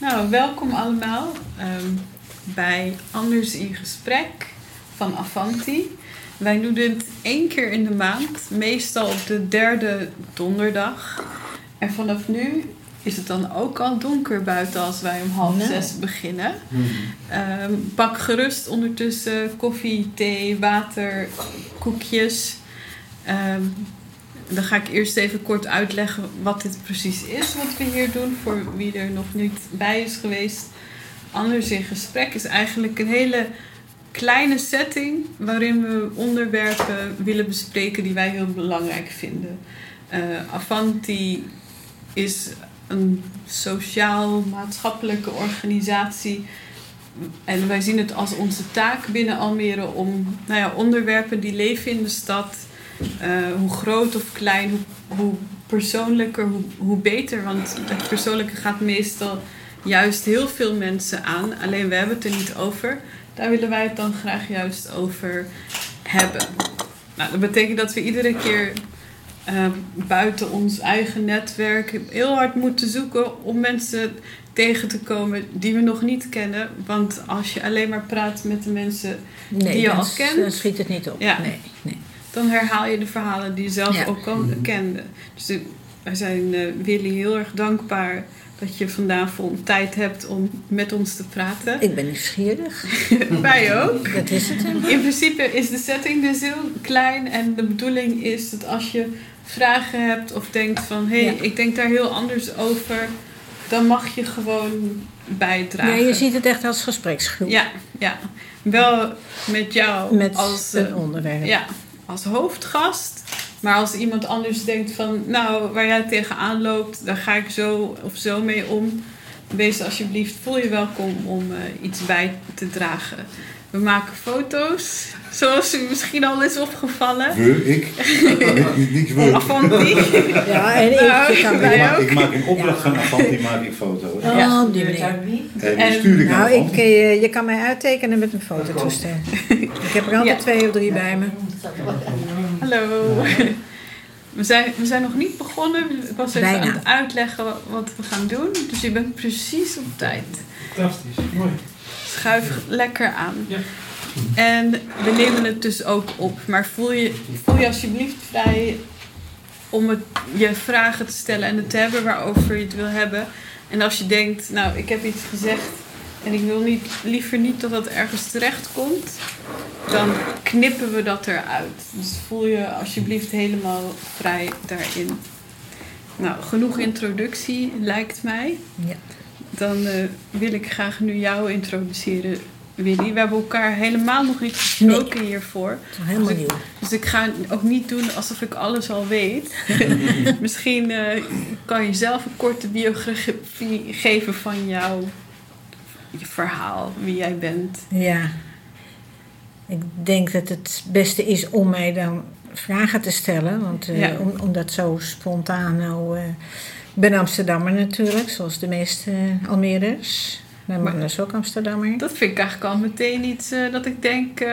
Nou, welkom allemaal ehm, bij Anders in Gesprek van Avanti. Wij doen dit één keer in de maand, meestal op de derde donderdag. En vanaf nu is het dan ook al donker buiten als wij om half Nou. zes beginnen. Ehm, pak gerust ondertussen koffie, thee, water, koekjes. Ehm, dan ga ik eerst even kort uitleggen wat dit precies is, wat we hier doen, voor wie er nog niet bij is geweest. Anders in gesprek is eigenlijk een hele kleine setting waarin we onderwerpen willen bespreken die wij heel belangrijk vinden. Eh, Avanti is een sociaal-maatschappelijke organisatie. En wij zien het als onze taak binnen Almere om nou ja, onderwerpen die leven in de stad, hoe groot of klein, hoe, hoe persoonlijker, hoe, hoe beter. Want het persoonlijke gaat meestal juist heel veel mensen aan. Alleen we hebben het er niet over. Daar willen wij het dan graag juist over hebben. Nou, dat betekent dat we iedere keer eh, buiten ons eigen netwerk heel hard moeten zoeken om mensen tegen te komen die we nog niet kennen. Want als je alleen maar praat met de mensen, Nee, Die je al kent? dan schiet het niet op. Ja. Nee, nee. Dan herhaal je de verhalen die je zelf Ja. ook al kende. Dus wij zijn eh, Willy heel erg dankbaar dat je vanavond tijd hebt om met ons te praten. Ik ben nieuwsgierig. Wij ook. Dat is het. In principe is de setting dus heel klein en de bedoeling is dat als je vragen hebt of denkt van hé, hey, Ja. ik denk daar heel anders over, dan mag je gewoon bijdragen. Ja, je ziet het echt als gespreksgroep. ja, ja. wel met jou Met als, eh, een onderwerp. ja, als hoofdgast. Maar als iemand anders denkt van, nou, waar jij tegenaan loopt, daar ga ik zo of zo mee om. Wees alsjeblieft, voel je welkom om eh, iets bij te dragen. We maken foto's, zoals u misschien al is opgevallen. We, ik? niet, niet, niet we. Avanti. Ja, en ik Nou, je kan Ik maak, ik maak in opdracht Ja. van Avanti maak ik foto's. Oh, Ja. op die manier. En En- die stuur ik aan Nou, ik, Avanti. eh, je kan mij uittekenen met een fototoestel. ik heb er altijd Ja. twee of drie bij me. Hallo. We zijn, we zijn nog niet begonnen. Ik was even Bijna. aan het uitleggen wat, we gaan doen. Dus je bent precies op tijd. Fantastisch, mooi. Schuif lekker aan. Ja. En we nemen het dus ook op. Maar voel je, voel je alsjeblieft vrij om het, je vragen te stellen en het te hebben waarover je het wil hebben. En als je denkt, nou, ik heb iets gezegd en ik wil niet, liever niet dat dat ergens terecht komt, dan knippen we dat eruit. Dus voel je alsjeblieft helemaal vrij daarin. Nou, genoeg introductie lijkt mij. Ja. Dan eh, wil ik graag nu jou introduceren, Willy. We hebben elkaar helemaal nog niet gesproken hiervoor. Is nog helemaal Dus ik- nieuw. Dus ik ga ook niet doen alsof ik alles al weet. Misschien eh, kan je zelf een korte biografie geven van jouw je verhaal, wie jij bent. Ja. Ik denk dat het beste is om mij dan vragen te stellen. Want eh, Ja. om, om dat zo spontaan nou... eh, ik ben Amsterdammer natuurlijk, zoals de meeste uh, Almeerders. Mijn man is ook Amsterdammer. Dat vind ik eigenlijk al meteen iets eh, dat ik denk, eh,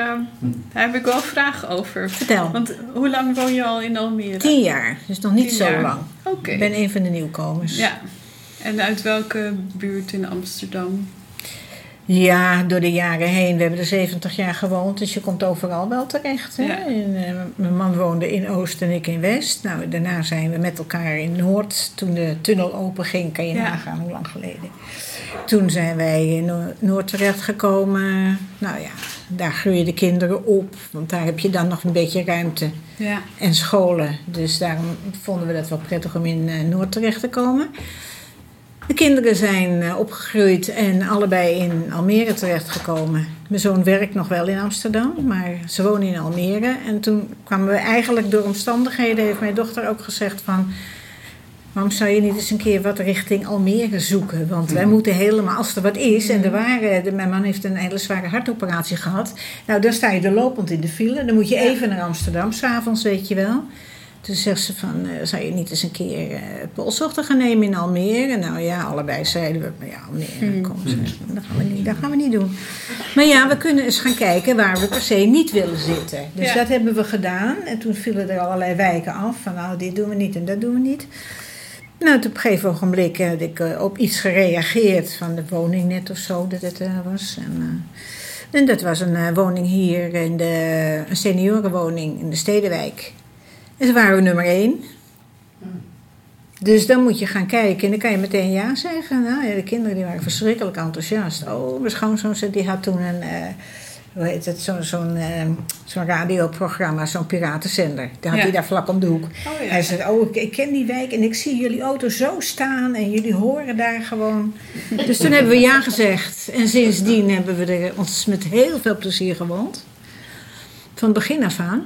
daar heb ik wel vragen over. Vertel. Want hoe lang woon je al in Almere? Tien jaar, dus nog niet Tien zo jaar. lang. Oké. Ik ben een van de nieuwkomers. Ja. En uit welke buurt in Amsterdam? Ja, door de jaren heen. We hebben er 70 jaar gewoond, dus je komt overal wel terecht. Hè? Ja. En, eh, mijn man woonde in Oost en ik in West. Nou, daarna zijn we met elkaar in Noord. Toen de tunnel open ging, kan je Ja. nagaan hoe lang geleden. Toen zijn wij in Noor- Noord terechtgekomen. Nou ja, daar groeien de kinderen op, want daar heb je dan nog een beetje ruimte Ja. en scholen. Dus daarom vonden we dat wel prettig om in eh, Noord terecht te komen. De kinderen zijn eh, opgegroeid en allebei in Almere terechtgekomen. Mijn zoon werkt nog wel in Amsterdam, maar ze wonen in Almere. En toen kwamen we eigenlijk door omstandigheden, heeft mijn dochter ook gezegd van... Waarom zou je niet eens een keer wat richting Almere zoeken? Want wij moeten helemaal, als er wat is, en er waren, de, mijn man heeft een hele zware hartoperatie gehad. Nou, dan sta je er lopend in de file. Dan moet je even naar Amsterdam, s'avonds, weet je wel. Toen zegt ze van, eh, zou je niet eens een keer polshoogte gaan nemen in Almere? Nou ja, allebei zeiden we, maar ja, Almere, Hmm. kom, zeg, dat, gaan we niet, dat gaan we niet doen. Maar ja, we kunnen eens gaan kijken waar we per se niet willen zitten. Dus Ja. dat hebben we gedaan. En toen vielen er allerlei wijken af van, nou, dit doen we niet en dat doen we niet. Nou, op een gegeven ogenblik had ik eh, op iets gereageerd van de woning net of zo dat het was. En, en dat was een woning hier, in de, een seniorenwoning in de Stedenwijk. En ze waren we nummer één. Dus dan moet je gaan kijken en dan kan je meteen ja zeggen. Nou ja, de kinderen die waren verschrikkelijk enthousiast. Oh, mijn schoonzoon die had toen een, eh, hoe heet het, zo'n zo'n eh, zo'n radioprogramma, zo'n piratenzender. Die had Ja. hij daar vlak om de hoek. Oh ja. Hij zei, oh, ik, ik ken die wijk en ik zie jullie auto zo staan en jullie horen daar gewoon. Dus toen hebben we ja gezegd. En sindsdien hebben we er ons met heel veel plezier gewoond. Van het begin af aan.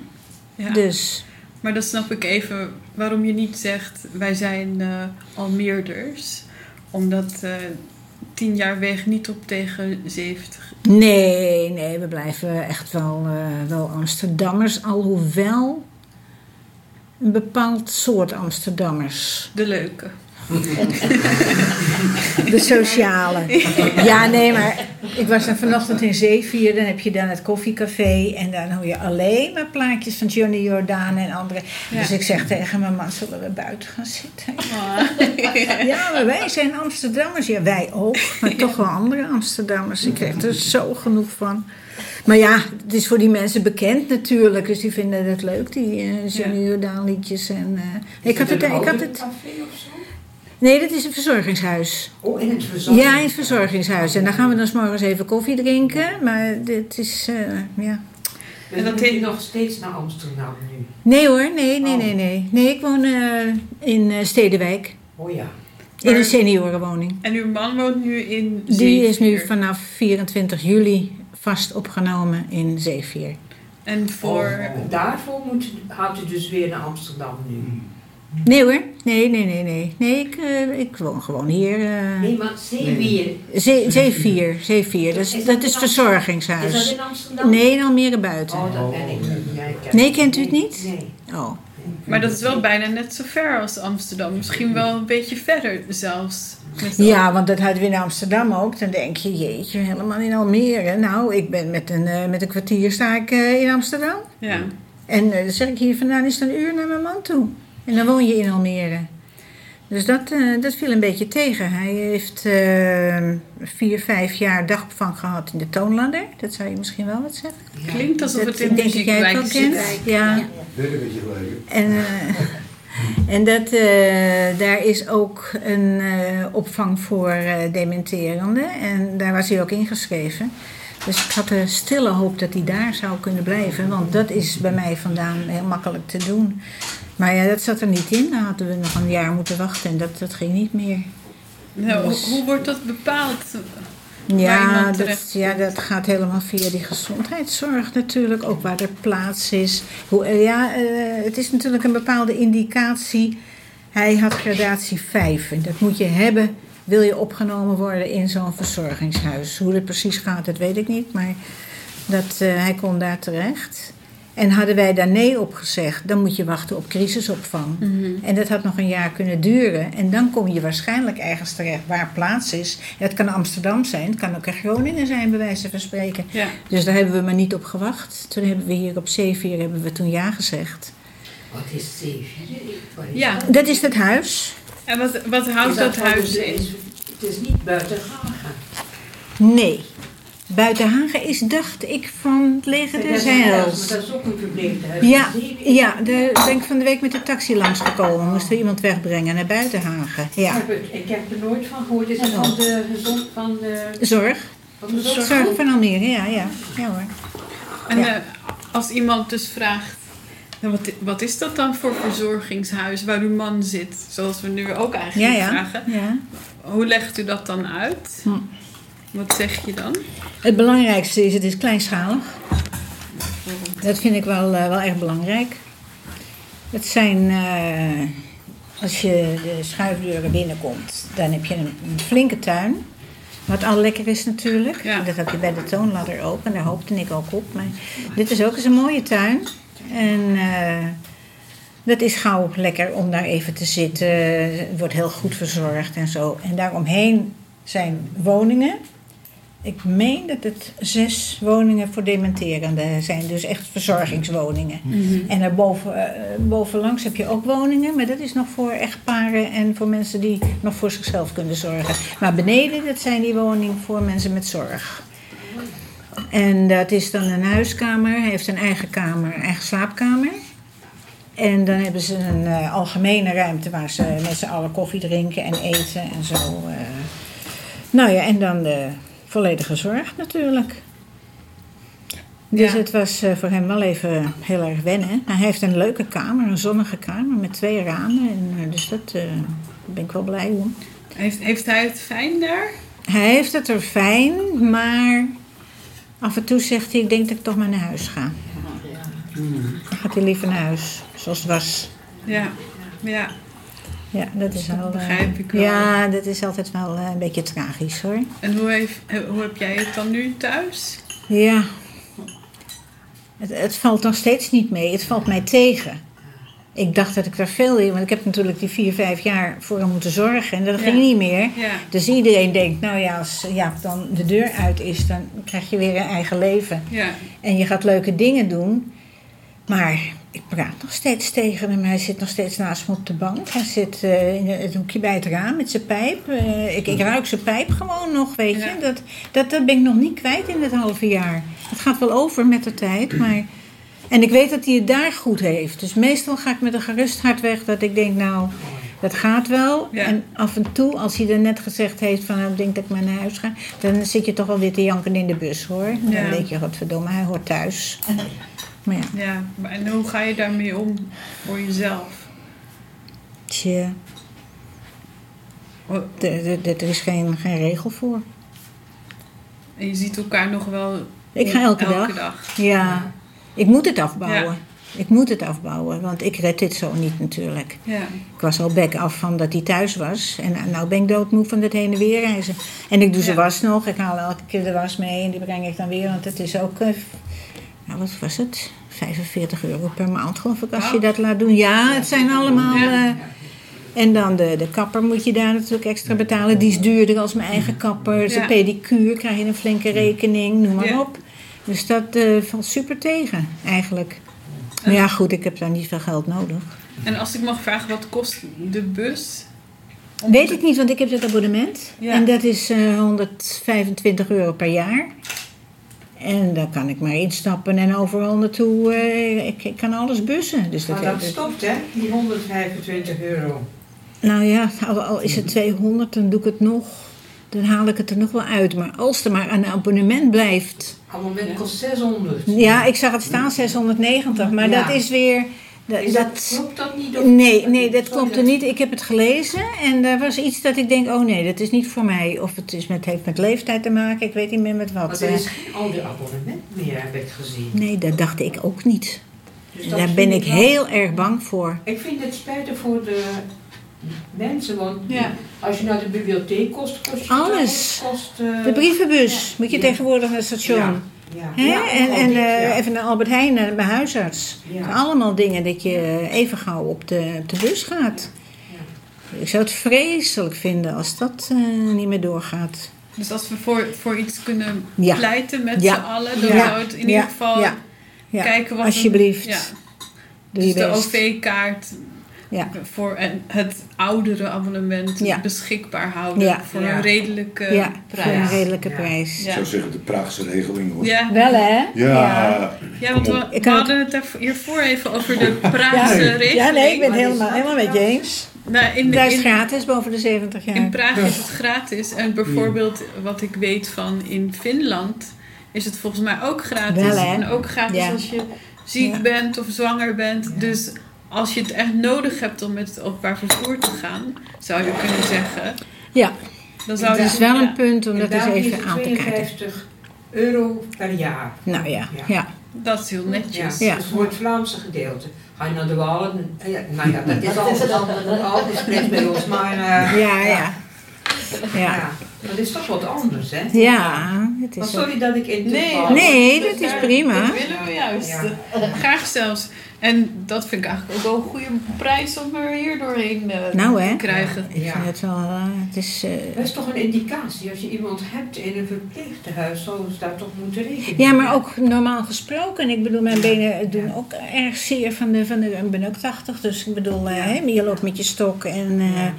Ja. Dus Maar dan snap ik even waarom je niet zegt wij zijn eh Almeerders. Omdat eh, tien jaar weg niet op tegen 70. nee, nee, we blijven echt wel, eh, wel Amsterdammers. Alhoewel een bepaald soort Amsterdammers. De leuke. De sociale. Ja, nee, maar ik was dan vanochtend in Zeevier. Dan heb je dan het koffiecafé. En dan hoor je alleen maar plaatjes van Johnny Jordaan en anderen. Ja. Dus ik zeg tegen mijn man, zullen we buiten gaan zitten? Ah. Ja, maar wij zijn Amsterdammers. Ja, wij ook. Maar toch wel andere Amsterdammers. Ik krijg er zo genoeg van. Maar ja, het is voor die mensen bekend natuurlijk. Dus die vinden het leuk, die eh, Johnny Jordaan liedjes. En, eh, ik had het... Ik had het café of zo? Nee, dat is een verzorgingshuis. Oh, in het verzorging. Ja, in het verzorgingshuis. En dan gaan we dan morgens even koffie drinken. Maar dit is, eh, ja... En dat heet nog steeds naar Amsterdam nu. Nee hoor, nee, nee, Oh. nee, nee. Nee, ik woon eh, in eh, Stedenwijk. Oh ja. In Maar- een seniorenwoning. En uw man woont nu in Die is nu vanaf 24 juli vast opgenomen in Zeevier. En voor... Oh, daarvoor moet, gaat u dus weer naar Amsterdam nu. Nee hoor, nee, nee, nee, nee. Nee, ik, eh, ik woon gewoon hier. eh Nee, maar Zeewier. Zee, Zeevier, Zeevier. Dat is, Is dat dat is in verzorgingshuis. Is dat in Amsterdam? Nee, in Almere buiten. Oh, dat ben ik niet. Ja, ik ken Nee, kent u het niet? Nee. Oh. Maar dat is wel bijna net zo ver als Amsterdam. Misschien wel een beetje verder zelfs. Ja, want dat hadden we in Amsterdam ook. Dan denk je, jeetje, helemaal in Almere. Nou, ik ben met een, eh, met een kwartier sta ik eh, in Amsterdam. Ja. En eh, dan zeg ik hier vandaan is het een uur naar mijn man toe. En dan woon je in Almere. Dus dat, eh, dat viel een beetje tegen. Hij heeft eh, vier, vijf jaar dagopvang gehad in de Toonladder. Dat zou je misschien wel wat zeggen. Ja. Klinkt alsof Dat- het in ik denk dat jij het muziekwijk wel zit. kent. Ja. Net een beetje gelegen. En, eh, en dat, eh, daar is ook een eh, opvang voor eh, dementerenden. En daar was hij ook ingeschreven. Dus ik had de stille hoop dat hij daar zou kunnen blijven. Want dat is bij mij vandaan heel makkelijk te doen. Maar ja, dat zat er niet in. Dan hadden we nog een jaar moeten wachten en dat, dat ging niet meer. Nou, Dus- hoe, wordt dat bepaald? Ja dat, ja, dat gaat helemaal via die gezondheidszorg natuurlijk. Ook waar er plaats is. Hoe, eh, ja, eh, het is natuurlijk een bepaalde indicatie. Hij had gradatie 5 en dat moet je hebben. Wil je opgenomen worden in zo'n verzorgingshuis? Hoe dat precies gaat, dat weet ik niet. Maar dat, eh, hij kon daar terecht. En hadden wij daar nee op gezegd, dan moet je wachten op crisisopvang. En dat had nog een jaar kunnen duren. En dan kom je waarschijnlijk ergens terecht waar plaats is. Het kan Amsterdam zijn, het kan ook in Groningen zijn, bij wijze van spreken. Ja. Dus daar hebben we maar niet op gewacht. Toen hebben we hier op C4 hebben we toen ja gezegd. Wat is is Ja. dat? Dat is het huis. En wat, wat houdt dat huis in? is- Het is niet buiten Hagen. Nee. Buitenhagen is, dacht ik, van het leger Zeils. maar dat is ook een verpleeghuis. Ja, ja, daar ben ik van de week met de taxi langsgekomen. Moest er iemand wegbrengen naar Buitenhagen. Ik Ja. ik heb er nooit van gehoord. Is het van de gezond van de, Zorg. van de zorg? Zorg van Almere, ja, ja. Ja hoor. En Ja. eh, als iemand dus vraagt, nou, wat, wat is dat dan voor verzorgingshuis waar uw man zit? Zoals we nu ook Ja, eigenlijk ja. vragen. ja. Hoe legt u dat dan uit? Hm. Wat zeg je dan? Het belangrijkste is, het is kleinschalig. Dat vind ik wel, eh, wel erg belangrijk. Het zijn, eh, als je de schuifdeuren binnenkomt, dan heb je een, een flinke tuin. Wat al lekker is natuurlijk. Ja. Dat heb je bij de toonladder ook en daar hoopte ik ook op. Maar dit is ook eens een mooie tuin. En eh, dat is gauw lekker om daar even te zitten. Het wordt heel goed verzorgd en zo. En daaromheen zijn woningen. ik meen dat het zes woningen voor dementerenden zijn. Dus echt verzorgingswoningen. En daarboven, eh, bovenlangs heb je ook woningen, maar dat is nog voor echtparen en voor mensen die nog voor zichzelf kunnen zorgen. Maar beneden, dat zijn die woningen voor mensen met zorg. En dat is dan een huiskamer. Hij heeft een eigen kamer, een eigen slaapkamer. En dan hebben ze een eh, algemene ruimte waar ze met z'n allen koffie drinken en eten en zo. eh. Nou ja, en dan de volledige zorg natuurlijk. Dus Ja. het was eh, voor hem wel even heel erg wennen. Maar hij heeft een leuke kamer, een zonnige kamer met twee ramen. En, dus dat ben ik wel blij om. Heeft, heeft hij het fijn daar? Hij heeft het er fijn, maar af en toe zegt hij: Ik denk dat ik toch maar naar huis ga. Dan gaat hij liever naar huis, zoals het was. Ja. Ja. Ja, dat is wel. eh, begrijp ik wel. Ja, dat is altijd wel eh, een beetje tragisch hoor. En hoe, heeft, hoe heb jij het dan nu thuis? Ja. Het, het valt nog steeds niet mee. Het valt mij tegen. Ik dacht dat ik daar veel in, want ik heb natuurlijk die vier, vijf jaar voor hem moeten zorgen en dat Ja. ging niet meer. Ja. Dus iedereen denkt, nou ja, als ja, dan de deur uit is, dan krijg je weer een eigen leven. Ja. En je gaat leuke dingen doen. Maar ik praat nog steeds tegen hem. Hij zit nog steeds naast me op de bank. Hij zit eh, in het hoekje bij het raam met zijn pijp. Eh, ik, ik ruik zijn pijp gewoon nog, weet je. Dat, dat, dat ben ik nog niet kwijt in het halve jaar. Het gaat wel over met de tijd, maar... En ik weet dat hij het daar goed heeft. Dus meestal ga ik met een gerust hart weg dat ik denk, nou, dat gaat wel. Ja. En af en toe, als hij er net gezegd heeft van, nou, ik denk dat ik maar naar huis ga, dan zit je toch wel weer te janken in de bus, hoor. Ja. Dan denk je, godverdomme, hij hoort thuis. Maar ja, ja. Maar En hoe ga je daarmee om voor jezelf? tja, Oh, er- is geen, geen regel voor. En je ziet elkaar nog wel Ik ga elke, dag. dag. Ja, ik moet het afbouwen. Ik moet het afbouwen, want ik red dit zo niet natuurlijk. Ja. Ik was al bek af van dat hij thuis was. En nou ben ik doodmoe van het heen en weer reizen. En ik doe Ja. was nog. Ik haal elke keer de was mee en die breng ik dan weer. Want het is ook, eh, nou wat was het? 45 euro per maand geloof ik als je Wauw. dat laat doen. Ja, het zijn allemaal... Ja. eh, en dan de, de kapper moet je daar natuurlijk extra betalen. Die is duurder als mijn eigen kapper. Zijn Ja. pedicure krijg je een flinke rekening, noem maar op. Dus dat eh, valt super tegen, eigenlijk. Maar ja, goed, ik heb daar niet veel geld nodig. En als ik mag vragen, wat kost de bus? Weet ik niet, want ik heb het abonnement. Ja. En dat is eh 125 euro per jaar. En daar kan ik maar instappen en overal naartoe. eh, ik, ik kan alles bussen. Dus dat, Maar dat dat- stopt, hè? Die 125 euro. nou ja, al, al is het 200, dan doe ik het nog. Dan haal ik het er nog wel uit. Maar als er maar een abonnement blijft. Abonnement kost 600. Ja, ik zag het staan 690, maar Ja. dat is weer. Dat, Is dat, klopt dat niet? Of- Nee, nee, dat Sorry, klopte niet. Ik heb het gelezen en er was iets dat ik denk, oh nee, dat is niet voor mij. Of het is met, heeft met leeftijd te maken, ik weet niet meer met Maar wat. er eh. is geen oude abonnement meer, heb ik gezien. Nee, dat dacht ik ook niet. Dus Daar ben ik heel erg bang voor. Ik vind het spijtig voor de mensen, want Ja. als je naar de bibliotheek kost, kost je Alles. Kost, eh, De brievenbus moet je Ja. tegenwoordig naar het station. Ja. Ja. Hè? Ja, en en dit, eh, ja. even naar Albert Heijn, naar mijn huisarts. Ja. Allemaal dingen dat je even gauw op de, op de bus gaat. Ik zou het vreselijk vinden als dat eh, niet meer doorgaat. Dus als we voor, voor iets kunnen Ja. pleiten met Ja. z'n allen, dan Ja. zou het in Ja. ieder geval Ja. Ja. kijken wat Alsjeblieft. Een, ja. Doe Dus je de. OV-kaart Ja. voor een- het oudere abonnement Ja. beschikbaar houden Ja. voor Ja. een redelijke ja, voor een prijs. redelijke Ja. prijs. Ik zou zeggen, de Praagse regeling hoor. Ja. Wel hè? Ja. Ja, want we, hadden het er hiervoor even over de Praagse Ja, regeling. ja, nee, ik ben het helemaal, helemaal met je eens. Nou, in, Dat is in, gratis boven de 70 jaar. in Praag is het gratis. En bijvoorbeeld, wat ik weet van in Finland, is het volgens mij ook gratis. Wel, hè? en ook gratis Ja. als je ziek Ja. bent of zwanger bent. Dus als je het echt nodig hebt om met het openbaar vervoer te gaan, zou je kunnen zeggen. Ja, Dan zou dat je is wel een punt om dat eens even het aan te kijken. 52 euro per jaar. Nou ja, Ja. ja. Dat is heel netjes. Ja, is voor het Vlaamse gedeelte. Ga je naar de eh, ja, nou ja, dat is altijd altijd slecht bij ons, maar eh, Ja, ja. Ja. Ja, dat is toch wat anders, hè? ja het Maar is ook- sorry dat ik in Nee, Nee, dat is prima. Dat willen we juist. Ja. Graag zelfs. En dat vind ik eigenlijk ook wel een goede prijs om er hier doorheen eh, Nou, hè? te krijgen. Ik Ja. vind het wel, eh, het is... eh, Dat is toch een indicatie. Als je iemand hebt in een verpleegtehuis, zouden ze daar toch moeten rekenen. Ja, maar ook normaal gesproken. Ik bedoel, mijn benen doen ook erg zeer van de... Van de ik ben ook 80, dus ik bedoel, eh, Ja. hè, je loopt met je stok. En eh, Ja.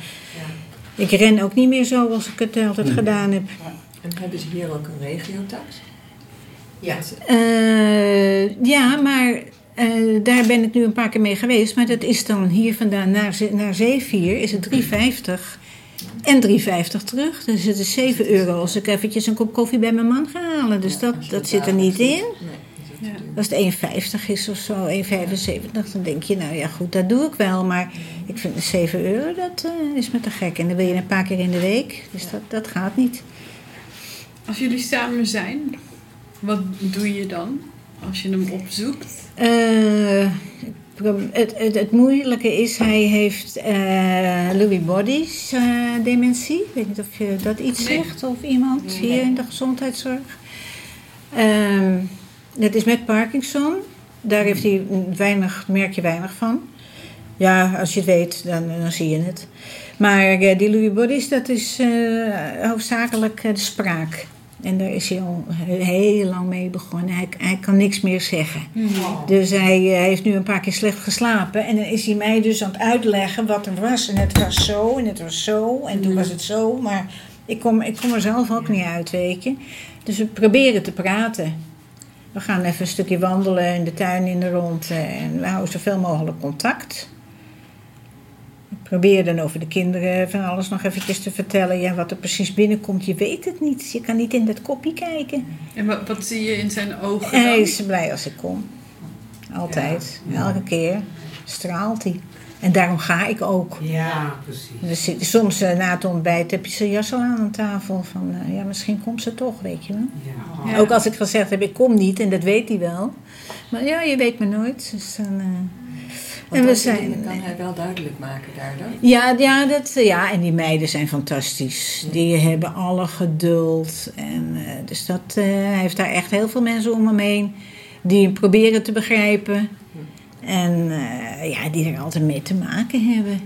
Ik ren ook niet meer zo als ik het altijd gedaan heb. En hebben ze hier ook een regiotax? Ja. Eh, ja, maar eh, daar ben ik nu een paar keer mee geweest. Maar dat is dan hier vandaan naar, naar Zeevier is het 3,50. En 3,50 terug. Dus het is 7 euro als ik eventjes een kop koffie bij mijn man ga halen. Dus dat, dat zit er niet in. Nee, Als het 1,50 is of zo, 1,75, dan denk je, nou ja goed, dat doe ik wel. Maar ik vind 7 euro, dat eh, is me te gek. En dan wil je een paar keer in de week. Dus dat, dat gaat niet. Als jullie samen zijn, wat doe je dan als je hem opzoekt? Eh, het, het, het moeilijke is, hij heeft eh Lewy Bodies eh, dementie. Ik weet niet of je dat iets Nee. zegt of iemand Nee. hier in de gezondheidszorg. Ehm, dat is met Parkinson. Daar heeft hij weinig, merk je weinig van. Ja, als je het weet, dan, dan zie je het. Maar eh, die Lewy Bodies, dat is eh, hoofdzakelijk eh, de spraak. En daar is hij al heel lang mee begonnen. Hij, hij kan niks meer zeggen. Oh. Dus hij eh, heeft nu een paar keer slecht geslapen. En dan is hij mij dus aan het uitleggen wat er was. En het was zo en het was zo. En toen was het zo. Maar ik kom, ik kom er zelf ook niet uit, weet je. Dus we proberen te praten. We gaan even een stukje wandelen in de tuin in de rond. En we houden zoveel mogelijk contact. Ik probeer dan over de kinderen van alles nog eventjes te vertellen. Ja, wat er precies binnenkomt, je weet het niet. Je kan niet in dat kopje kijken. En wat, wat zie je in zijn ogen En hij dan? is blij als ik kom. Altijd. Elke keer straalt hij. En daarom ga ik ook. Ja, precies. Dus soms eh, na het ontbijt heb je zijn jas al aan tafel. Van eh, ja, misschien komt ze toch, weet je wel. Ja. Ja. Ook als ik gezegd heb, ik kom niet, en dat weet hij wel. Maar ja, je weet me nooit. Dus dan, eh, Want en we dat zijn. dingen kan hij wel duidelijk maken daar dan. Ja, ja, dat, ja, en die meiden zijn fantastisch. Die hebben alle geduld. En, eh, dus dat, eh, hij heeft daar echt heel veel mensen om hem heen die hem proberen te begrijpen. En eh, ja, die er altijd mee te maken hebben.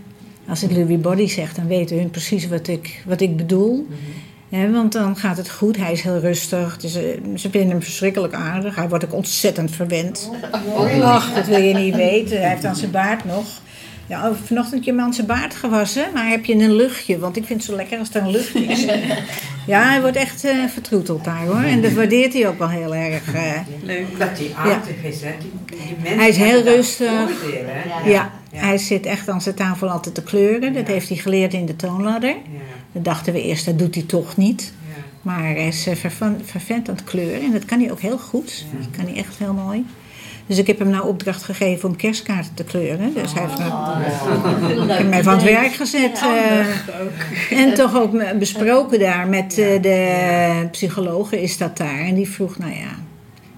Als ik Louis Body zeg, dan weten hun precies wat ik, wat ik bedoel. Hè, want dan gaat het goed. Hij is heel rustig. Dus, ze vinden hem verschrikkelijk aardig. Hij wordt ook ontzettend verwend. Ach, dat wil je niet weten. Hij heeft aan zijn baard nog. Ja, oh, vanochtend heb je hem aan zijn baard gewassen, maar heb je een luchtje? Want ik vind het zo lekker als er een luchtje is. ja, hij wordt echt eh, vertroeteld daar hoor. En dat waardeert hij ook wel heel erg. eh. Leuk. Dat hij aardig is, hè. Die, Hij is heel rustig. hè. ja, hij zit echt aan zijn tafel altijd te kleuren. Dat Ja. heeft hij geleerd in de toonladder. Ja, Dat dachten we eerst, dat doet hij toch niet. ja. Maar hij is eh, vervent aan het kleuren. En dat kan hij ook heel goed. Dat kan hij echt heel mooi. Dus ik heb hem nou opdracht gegeven om kerstkaarten te kleuren. Dus hij heeft me, ik heb mij van het werk gezet. eh, en toch ook besproken daar met eh, de psychologe is dat daar. En die vroeg, nou ja,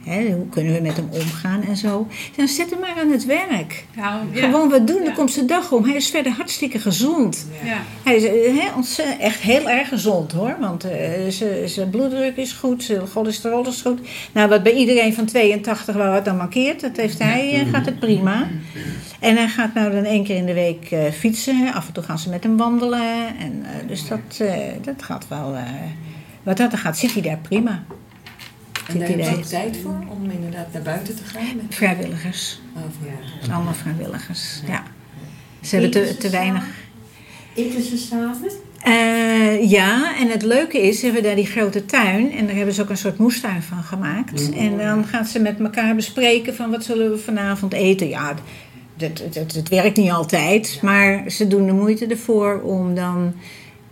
hè, hoe kunnen we met hem omgaan en zo. Dan zet hem maar aan het werk. Ja. Gewoon wat doen, dan komt zijn dag om. Hij is verder hartstikke gezond. Ja. Hij is eh, echt heel erg gezond hoor. Want eh, zijn- zijn bloeddruk is goed, zijn cholesterol is goed. Nou, wat bij iedereen van 82 wel wat dan mankeert, dat heeft hij, eh, gaat het prima. En hij gaat nou dan één keer in de week eh, fietsen. Af en toe gaan ze met hem wandelen. En, eh, dus dat, eh, dat gaat wel. eh, wat dat er gaat, zit hij daar prima. En daar hebben ze ook tijd voor om inderdaad naar buiten te gaan? Met, Vrijwilligers. oh, Ja. Allemaal vrijwilligers. Ja. Ze hebben te, te weinig. Eten ze samen? Eh, ja, en het leuke is, ze hebben daar die grote tuin en daar hebben ze ook een soort moestuin van gemaakt. En dan gaan ze met elkaar bespreken van wat zullen we vanavond eten. Ja, dat, dat, dat werkt niet altijd, maar ze doen de moeite ervoor om dan...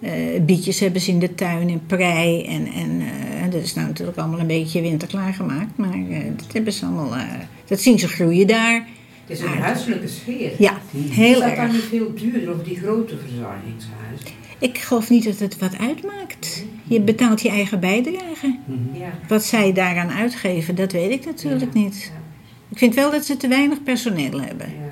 eh bietjes hebben ze in de tuin en prei. En, en eh, dat is nou natuurlijk allemaal een beetje winterklaar gemaakt. Maar eh, dat hebben ze allemaal... eh, dat zien ze groeien daar. Het is een huiselijke sfeer. Ja, Is heel dat dan erg. niet veel duurder of die grote verzorgingshuizen? Ik geloof niet dat het wat uitmaakt. Je betaalt je eigen bijdrage. Ja. Wat zij daaraan uitgeven, dat weet ik natuurlijk niet. Ik vind wel dat ze te weinig personeel hebben. Ja, is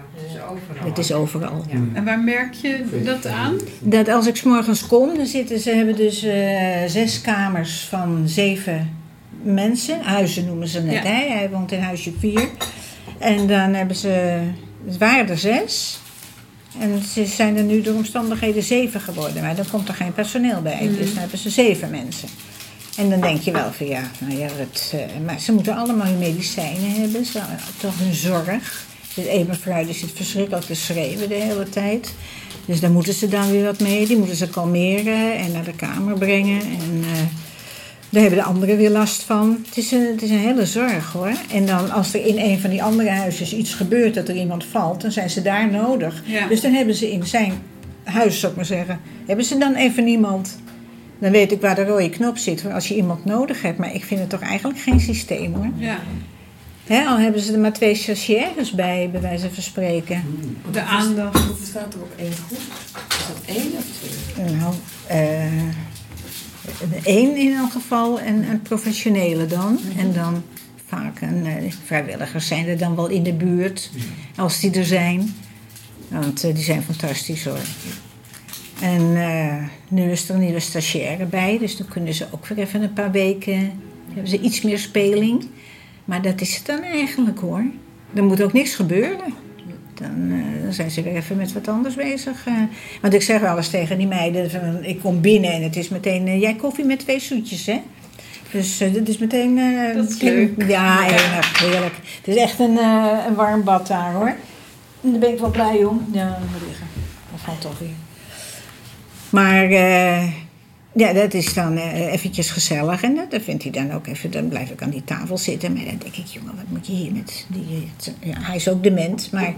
overal. Het is overal. Ja. En waar merk je dat aan? Dat als ik 's morgens kom, dan zitten ze hebben dus eh, zes kamers van zeven mensen. Huizen noemen ze net. Ja. Hè? Hij woont in huisje 4. En dan hebben ze, het waren er zes. En ze zijn er nu door omstandigheden zeven geworden. Maar dan komt er geen personeel bij. Mhm. Dus dan hebben ze zeven mensen. En dan denk je wel van ja, nou ja, het, eh, maar ze moeten allemaal hun medicijnen hebben. Ze, toch hun zorg. De ene mevrouw die zit verschrikkelijk te schreeuwen de hele tijd. Dus daar moeten ze dan weer wat mee. Die moeten ze kalmeren en naar de kamer brengen. En eh, daar hebben de anderen weer last van. Het is, een, het is een hele zorg hoor. En dan als er in een van die andere huisjes iets gebeurt, dat er iemand valt, dan zijn ze daar nodig. Ja. Dus dan hebben ze in zijn huis, zou ik maar zeggen, hebben ze dan even niemand. Dan weet ik waar de rode knop zit voor als je iemand nodig hebt. Maar ik vind het toch eigenlijk geen systeem hoor. Ja. Al hebben ze er maar twee stagiaires bij, bij wijze van spreken. De aandacht. Hoeveel staat er op één groep? Is dat één of twee? Nou, eh één in elk geval en een professionele dan. En dan vaak een eh, vrijwilligers zijn er dan wel in de buurt, als die er zijn. Want eh, die zijn fantastisch hoor. En eh, nu is er een nieuwe stagiaire bij, dus dan kunnen ze ook weer even een paar weken, hebben ze iets meer speling. Maar dat is het dan eigenlijk hoor. Er moet ook niks gebeuren. Dan, eh, dan zijn ze weer even met wat anders bezig. eh. Want ik zeg wel eens tegen die meiden: van, ik kom binnen en het is meteen. eh, jij koffie met twee zoetjes, hè? Dus dit is meteen. Dat is leuk. Ja, heerlijk. Het is echt een, een warm bad daar hoor. En daar ben ik wel blij om. Ja, dat liggen. Dat valt toch weer. Maar ja, dat is dan eh, eventjes gezellig. En dat, dat vindt hij dan ook even. Dan blijf ik aan die tafel zitten. Maar dan denk ik, jongen, wat moet je hier met die... Ja, hij is ook dement, maar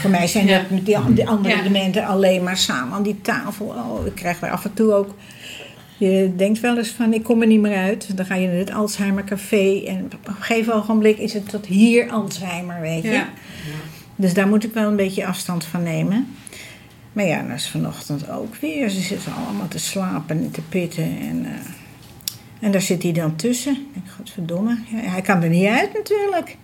voor mij zijn Ja. dat met die, die andere Ja. dementen alleen maar samen aan die tafel. Oh, ik krijg er af en toe ook... Je denkt wel eens van, ik kom er niet meer uit. Dan ga je naar het Alzheimer Café. En op een gegeven ogenblik is het tot hier Alzheimer, weet je. Ja. Dus daar moet ik wel een beetje afstand van nemen. Maar ja, dat is vanochtend ook weer. Ze zitten allemaal te slapen en te pitten. En, eh, en daar zit hij dan tussen. Ik denk, godverdomme. Ja, hij kan er niet uit natuurlijk.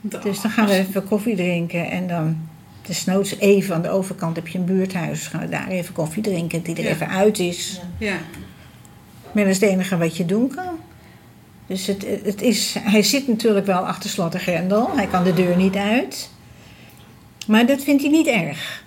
Dus dan gaan we even koffie drinken. En dan desnoods even aan de overkant heb je een buurthuis. Gaan we daar even koffie drinken. Die er Ja. even uit is. Ja. Maar dat is het enige wat je doen kan. Dus het, het is, hij zit natuurlijk wel achter slot en grendel. Hij kan de deur niet uit. Maar dat vindt hij niet erg.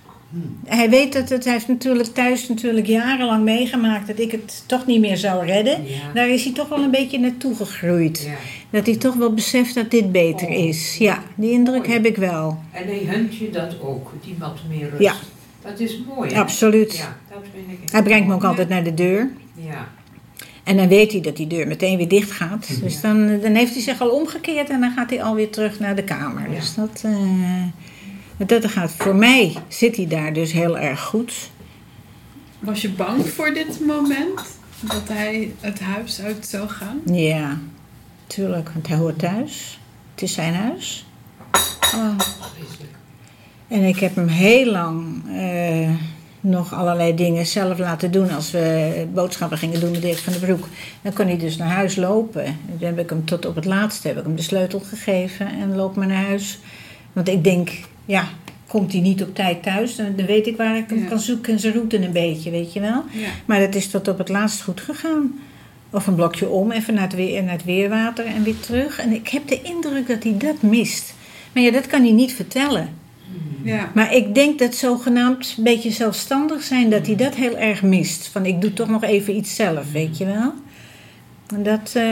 Hij weet dat het, hij heeft natuurlijk thuis natuurlijk jarenlang meegemaakt dat ik het toch niet meer zou redden. Ja. Daar is hij toch wel een beetje naartoe gegroeid. Ja. Dat hij toch wel beseft dat dit beter Oh. is. Ja, die indruk Mooi. heb ik wel. En hij hunt je dat ook, die wat meer rust. Ja. Dat is mooi, hè? Absoluut. Ja, dat vind ik Hij brengt me ook altijd naar de deur. Ja. En dan weet hij dat die deur meteen weer dicht gaat. Dus dan, dan heeft hij zich al omgekeerd en dan gaat hij alweer terug naar de kamer. Ja. Dus dat, eh, dat gaat, voor mij zit hij daar dus heel erg goed. Was je bang voor dit moment? Dat hij het huis uit zou gaan? Ja, tuurlijk, want hij hoort thuis. Het is zijn huis. Oh. En ik heb hem heel lang eh, nog allerlei dingen zelf laten doen. Als we boodschappen gingen doen met Dirk van den Broek. Dan kon hij dus naar huis lopen. En toen heb ik hem tot op het laatste heb ik hem de sleutel gegeven en loop maar naar huis. Want ik denk, ja, komt hij niet op tijd thuis, dan, dan weet ik waar ik hem Ja. kan zoeken en zijn route een beetje, weet je wel. Ja. Maar dat is tot op het laatst goed gegaan. Of een blokje om, even naar het, weer, naar het weerwater en weer terug. En ik heb de indruk dat hij dat mist. Maar ja, dat kan hij niet vertellen. Ja. Maar ik denk dat zogenaamd een beetje zelfstandig zijn, dat hij dat heel erg mist. Van ik doe toch nog even iets zelf, weet je wel. En dat, eh,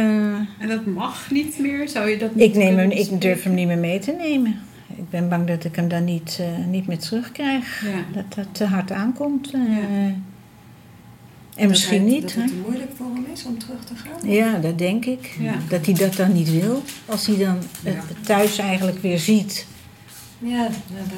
En dat mag niet meer? Zou je dat niet ik, neem hem, ik durf hem niet meer mee te nemen. Ik ben bang dat ik hem dan niet, eh, niet meer terugkrijg. Ja. Dat dat te hard aankomt. eh. Ja. En misschien hij- niet. Dat hè? het moeilijk voor hem is om terug te gaan? Ja, dat denk ik. Ja. Dat hij dat dan niet wil. Als hij dan het thuis eigenlijk weer ziet. Ja,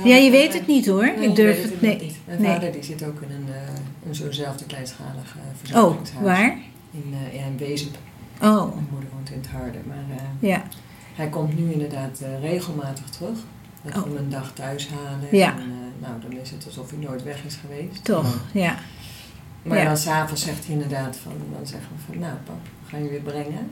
Ja, je weet het niet hoor. Nee, ik durf weet het nee. niet. Mijn nee. vader die zit ook in een, eh, een zo'nzelfde kleinschalig Oh, verzorgingshuis. waar? In, ja, in Wezep. Oh, Mijn moeder woont in het Harde. Maar ja. hij komt nu inderdaad regelmatig terug. Dat we Oh. hem een dag thuis halen. Ja. En, eh, nou, dan is het alsof hij nooit weg is geweest. Toch, ja. Maar Ja. dan s'avonds zegt hij inderdaad van, dan zeggen we van, nou pap, we gaan je weer brengen.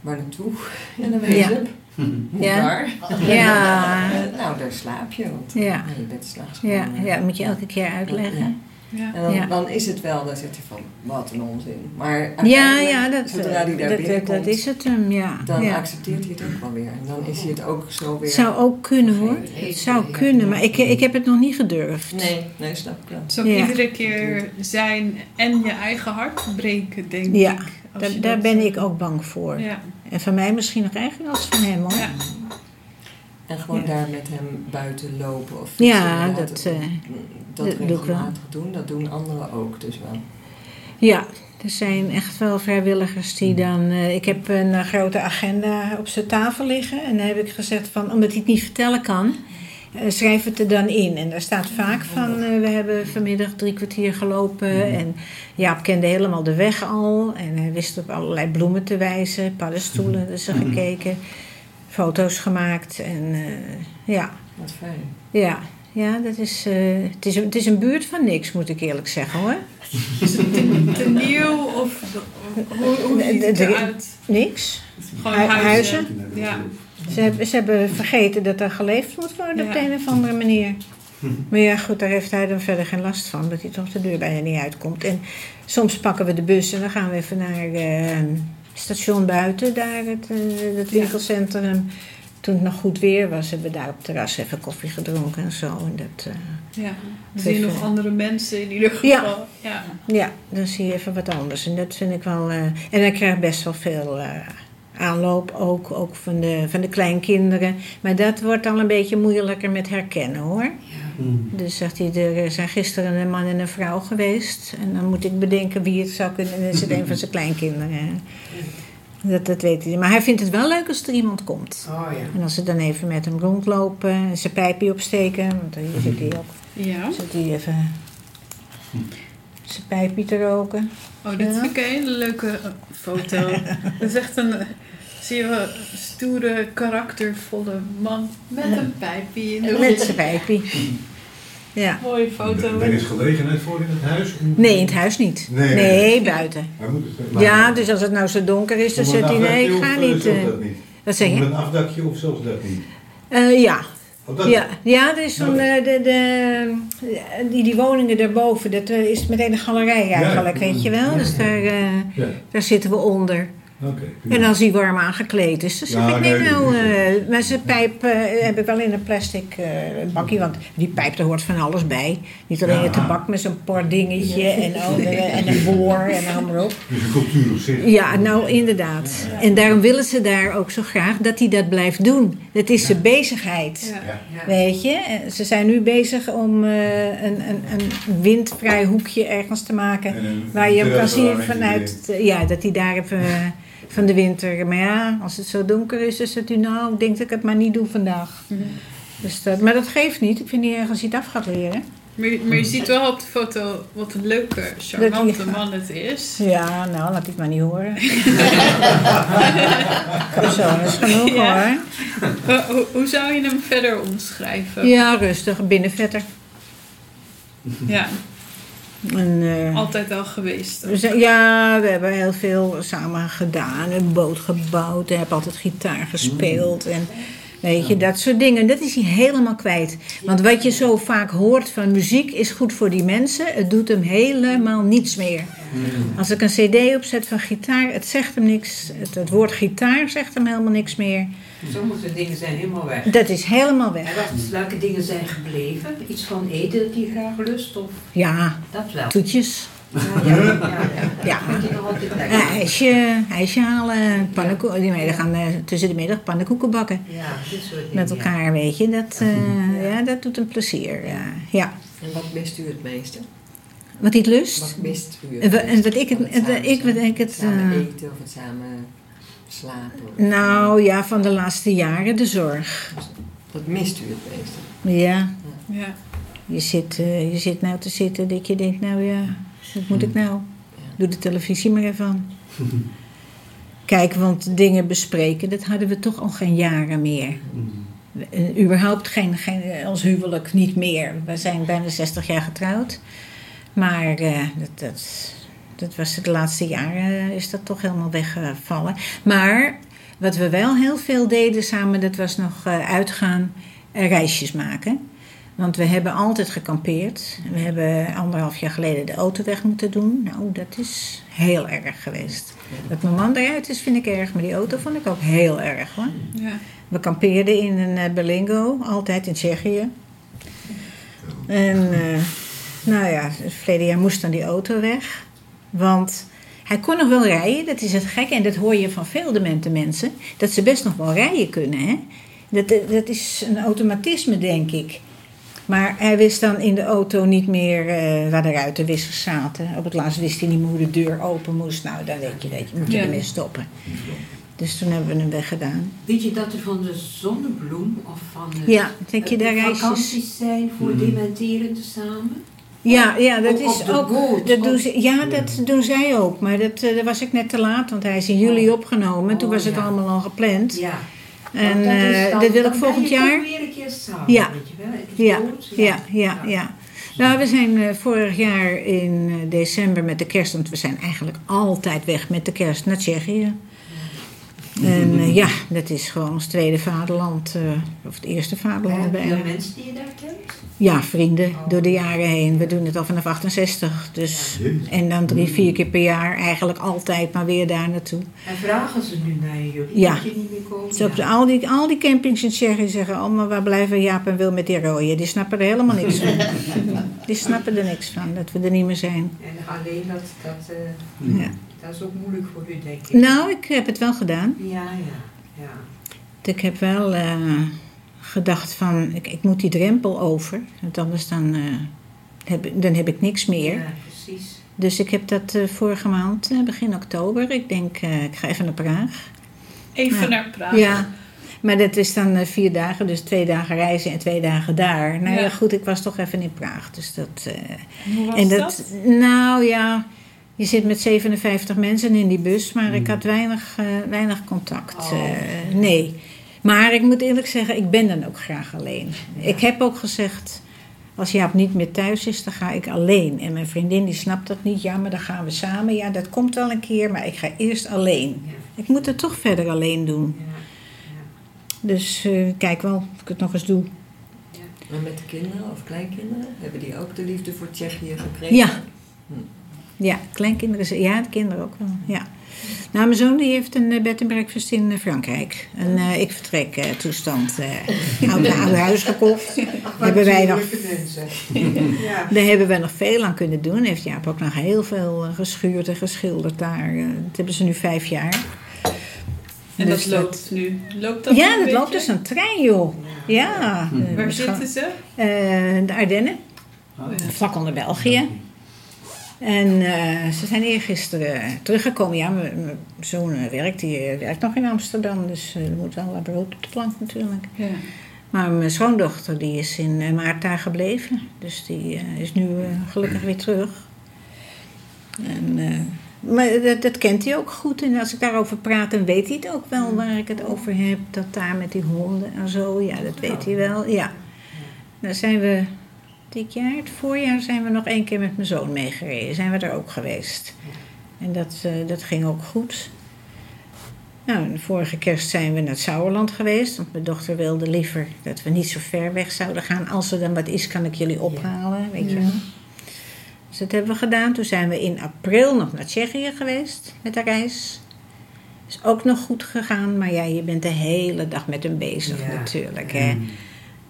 Waar naartoe? En dan weet Ja. je, hoe Ja. daar? Ja. Nou, daar slaap je. Want Ja. je bent s'nachts Ja, ja, dat moet je elke keer uitleggen. Ja. En dan, Ja. dan is het wel, dan zegt hij van, wat een onzin. Maar Ja, ja, dat, zodra hij daar dat, binnenkomt, dat is het hem, ja. dan ja. accepteert hij het ook wel weer. En dan is hij het ook zo weer... Het zou ook kunnen hoor. Het zou kunnen, maar ik, ik heb het nog niet gedurfd. Nee, nee, snap ik wel. Het is ook Ja. iedere keer zijn en je eigen hart breken, denk Ja, ik. als Daar, je ben ik ook bang voor. Ja, En van mij misschien nog eigenlijk als van hem hoor. ja. En gewoon Ja. daar met hem buiten lopen of Ja, eh, dat dat doe ik wel. regelmatig doen, dat doen anderen ook dus wel. Ja, er zijn echt wel vrijwilligers die dan. eh, ik heb een eh, grote agenda op zijn tafel liggen. En dan heb ik gezegd van, omdat hij het niet vertellen kan, eh, schrijf het er dan in. En daar staat vaak van, we hebben vanmiddag drie kwartier gelopen. En Jaap kende helemaal de weg al. En hij wist op allerlei bloemen te wijzen, paddenstoelen, dus ze gekeken. Foto's gemaakt. En eh, ja, Wat fijn. ja. Ja, dat is, eh, het, is, een- het is een buurt van niks, moet ik eerlijk zeggen hoor. Is het te, te nieuw of hoe, hoe ziet het eruit? Niks. Gewoon Hu- huizen. huizen? Ja. Ze hebben, ze hebben vergeten dat er geleefd moet worden op de een of andere manier. Maar ja, goed, daar heeft hij dan verder geen last van, dat hij toch de deur bijna niet uitkomt. En soms pakken we de bus en dan gaan we even naar eh, station buiten, daar het, eh, het winkelcentrum. Toen het nog goed weer was, hebben we daar op het terras even koffie gedronken en zo. En dat, eh, ja. Dan zie je nog andere mensen in ieder geval. Ja. ja. ja, dan zie je even wat anders. En dat vind ik wel. eh, en hij krijgt best wel veel eh, aanloop, ook, ook van, de, van de kleinkinderen. Maar dat wordt al een beetje moeilijker met herkennen hoor. Dus zegt hij, er zijn gisteren een man en een vrouw geweest. En dan moet ik bedenken wie het zou kunnen. En dan is het een van zijn kleinkinderen. Dat, dat weet hij. Maar hij vindt het wel leuk als er iemand komt. Oh ja. En als ze dan even met hem rondlopen en zijn pijpje opsteken. Want hier zit hij ook. Ja. Zit hij even zijn pijpje te roken. Oh, dit Ja. vind ik een hele leuke foto. Dat is echt een, zie je wel, stoere, karaktervolle man met een pijpje in de Met zijn pijpje. Ja. Mooie foto. Er is gelegenheid voor in het huis? Nee, in het huis niet. Nee. Nee, buiten. Waar moet het maar- Ja, dus als het nou zo donker is, dan zegt een hij nee, ik ga of, eh, niet. zelfs eh. dat niet? Wat zeg je? een afdakje of zelfs dat niet? Eh, ja. Oh, Ja, ja, er is zo'n, Nou. eh, de, de, die, die woningen daarboven, dat eh, is meteen een galerij eigenlijk, Ja. weet je wel. Dus daar, eh, Ja, daar zitten we onder. Oké. En als hij warm aangekleed is, dan zeg Ja, ik, nee, nee, nou, eh, maar zijn pijp eh, heb ik wel in een plastic eh, bakje, want die pijp, daar hoort van alles bij. Niet alleen Ja. het tabak met zo'n pordingetje en, oh, en een boor en allemaal op. Dus een cultuur op zich. Ja, nou inderdaad. En daarom willen ze daar ook zo graag dat hij dat blijft doen. Dat is zijn bezigheid. Weet je, En ze zijn nu bezig om eh, een, een, een windvrij hoekje ergens te maken. Waar je hem kan zien vanuit, ja, dat hij daar even van de winter. Maar ja, als het zo donker is, is het u nou, ik denk dat ik het maar niet doe vandaag. Mhm. Dus dat, maar dat geeft niet. Ik vind niet erg als hij het af gaat leren. Maar, je- maar je ziet wel op de foto wat een leuke, charmante man het is. Ja, nou, laat ik het maar niet horen. Zo, dat is genoeg Ja. hoor. Hoe, hoe, hoe zou je hem verder omschrijven? Ja, rustig, binnenvetter. Ja, En, eh, altijd al geweest. we zijn- ja, we hebben heel veel samen gedaan. Een boot gebouwd. Ik heb altijd gitaar gespeeld. En weet je, dat soort dingen. Dat is hij helemaal kwijt. Want wat je zo vaak hoort van muziek is goed voor die mensen. Het doet hem helemaal niets meer. Als ik een cd opzet van gitaar, het zegt hem niks. Het, het woord gitaar zegt hem helemaal niks meer. Sommige dingen zijn helemaal weg. Dat is helemaal En weg. wat, welke dingen zijn gebleven? Iets van eten dat je graag lust of Ja, dat wel? toetjes. Ja, ja, ja. Ijsje, ijsje halen, pannenkoeken. Die meiden gaan eh, tussen de middag pannenkoeken bakken. Ja, dit soort dingen. Met ja. elkaar, weet je. Dat, eh, ja, dat doet een plezier. Ja. ja. En wat mist u het meeste? Wat hij het lust. Wat mist u het meeste? en wat ik het- het samen ik- wat ik het, Samen eh, eten of het samen slapen? Nou ja, van de laatste jaren de zorg. Wat mist u het meeste? Ja, Ja. je zit, eh, je zit nou te zitten dat je denkt, nou ja, wat moet ik nou? Doe de televisie maar even aan. Kijk, want dingen bespreken, dat hadden we toch al geen jaren meer. Eh, überhaupt geen, geen, ons huwelijk niet meer. We zijn bijna 60 jaar getrouwd. Maar eh, dat, dat, dat was de laatste jaren eh, is dat toch helemaal weggevallen. Maar wat we wel heel veel deden samen, dat was nog uitgaan en reisjes maken. Want we hebben altijd gekampeerd. We hebben anderhalf jaar geleden de auto weg moeten doen. Nou, dat is heel erg geweest. Dat mijn man eruit is, vind ik erg. Maar die auto vond ik ook heel erg hoor. Ja. We kampeerden in een eh, Berlingo, altijd in Tsjechië. En eh, nou ja, het verleden jaar moest dan die auto weg. Want hij kon nog wel rijden, dat is het gekke. En dat hoor je van veel demente mensen. Dat ze best nog wel rijden kunnen. Hè? Dat, dat is een automatisme, denk ik. Maar hij wist dan in de auto niet meer eh, waar de ruitenwissers zaten. Op het laatst wist hij niet meer hoe de deur open moest. Nou, dan weet je, weet je moet je Ja. ermee stoppen. Dus toen hebben we hem weggedaan. Weet je dat er van de zonnebloem of van de Ja, denk je eh, daar reisjes? vakanties zijn voor Mhm. dementerenden samen? Ja, ja dat Ook is ook. boot, Dat doen ze, ja, dat doen zij ook. Maar dat, eh, daar was ik net te laat, want hij is in juli Oh. opgenomen. Toen Oh, was het ja. allemaal al gepland. Ja. En dat eh, dan- dat wil ik volgend jaar. weer een keer samen, Ja. weet je wel. Het is Ja, dood, ja, ja, ja. Nou, we zijn eh, vorig jaar in eh, december met de kerst, want we zijn eigenlijk altijd weg met de kerst naar Tsjechië. En eh, ja, dat is gewoon ons tweede vaderland, eh, of het eerste vaderland Heb je bijna. mensen die je daar kent? Ja, vrienden, door de jaren heen. We doen het al vanaf 68, dus... En dan drie, vier keer per jaar, eigenlijk altijd maar weer daar naartoe. En vragen ze nu naar jullie? Ja. Dat je niet meer komt? Al, die, al die campings in Tsjechië zeggen allemaal, waar blijven Jaap en Wil met die rooien? Die snappen er helemaal niks van. Die snappen er niks van, dat we er niet meer zijn. En alleen dat, dat, eh, Ja. Dat is ook moeilijk voor u, denk ik. Nou, ik heb het wel gedaan. Ja, ja, ja. Ik heb wel eh, gedacht van, ik, ik moet die drempel over. Want anders dan, eh, heb, ik- dan heb ik niks meer. Ja, precies. Dus ik heb dat eh, vorige maand, begin oktober. Ik denk, eh, ik ga even naar Praag. Even naar Praag. Ja, maar dat is dan vier dagen, dus twee dagen reizen en twee dagen daar. Nou ja, Ja. goed, ik was toch even in Praag. Dus dat, eh, Hoe was en dat? dat, nou ja, je zit met 57 mensen in die bus, maar ik Hmm. had weinig, eh, weinig contact. Oh. eh, nee. Maar ik moet eerlijk zeggen, ik ben dan ook graag alleen. Ik heb ook gezegd, als Jaap niet meer thuis is, dan ga ik alleen. En mijn vriendin die snapt dat niet. Ja, maar dan gaan we samen. Ja, dat komt wel een keer, maar ik ga eerst alleen. Ja, Ik moet het toch verder alleen doen. ja, Dus eh, kijk wel of ik het nog eens doe. En met de kinderen of kleinkinderen, hebben die ook de liefde voor Tsjechië gekregen? Ja. Ja, kleinkinderen, ja, de kinderen ook wel. Ja. Nou, mijn zoon die heeft een eh, bed and breakfast in eh, Frankrijk. Een eh, ik vertrek eh, toestand. eh oude, oude huis gekocht. hebben wij nog, ja. daar hebben we nog veel aan kunnen doen. Heeft Jaap ook nog heel veel geschuurd en geschilderd daar. dat hebben ze nu vijf jaar. En Dus dat loopt nu. Loopt dat ja, dat loopt dus een trein, joh. Ja. Waar zitten ze? eh, de Ardennen, Oh, ja. vlak onder België. En eh, ze zijn eergisteren teruggekomen. Ja, mijn zoon eh, werkt, die eh, werkt nog in Amsterdam, dus eh, er moet wel wat brood op de plank natuurlijk. Ja. Maar mijn schoondochter die is in eh, maart daar gebleven, dus die eh, is nu eh, gelukkig weer terug. En, eh, maar dat, dat kent hij ook goed en als ik daarover praat, dan weet hij het ook wel waar ik het over heb. Dat daar met die honden en zo, ja, dat weet hij wel. Ja. Dan zijn we dit jaar, het voorjaar, zijn we nog één keer met mijn zoon meegereden. Zijn we er ook geweest. En dat, eh, dat ging ook goed. Nou, de vorige kerst zijn we naar het Sauerland geweest. Want mijn dochter wilde liever dat we niet zo ver weg zouden gaan. Als er dan wat is, kan ik jullie ophalen, weet je Ja. wel. Dus dat hebben we gedaan. Toen zijn we in april nog naar Tsjechië geweest met de reis. Is ook nog goed gegaan, maar ja, je bent de hele dag met hem bezig Ja. natuurlijk. Hè?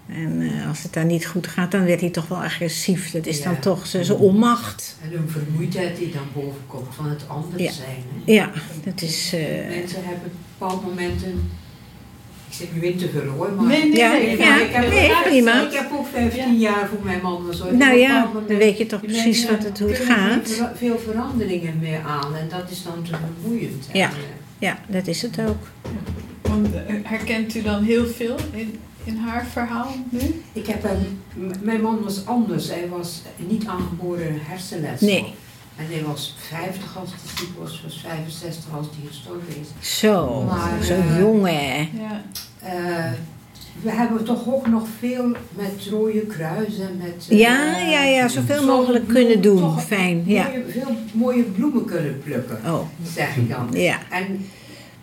En eh, als het daar niet goed gaat, dan werd hij toch wel agressief. Dat is dan toch zijn onmacht. En een vermoeidheid die dan boven komt van het anders Ja. zijn. Hè? Ja, dat is... eh, Mensen hebben bepaalde momenten. Ik zeg nu in te vullen hoor, maar. Nee, nee, Ja, nee. ja, ik, heb, nee, prima. ik heb ook 15 jaar voor mijn man en zo. nou Op ja, bepaald dan weet je toch precies wat het, hoe het gaat. ver- veel veranderingen meer aan en dat is dan te vermoeiend. En, Ja. Ja, dat is het ook. Want eh, herkent u dan heel veel in, in haar verhaal nu? Ik heb hem, mijn man was anders. Hij was niet aangeboren hersenletsel. Nee. En hij was 50 als hij ziek was, was 65 als hij gestorven is. Zo, Maar, zo eh, jong hè. Ja. Eh, we hebben toch ook nog veel met rode kruisen, met... eh, Ja, ja, ja, zoveel zo mogelijk bloem- kunnen doen. toch Fijn, ja. mooie- veel mooie bloemen kunnen plukken, Oh, zeg ik dan. ja. En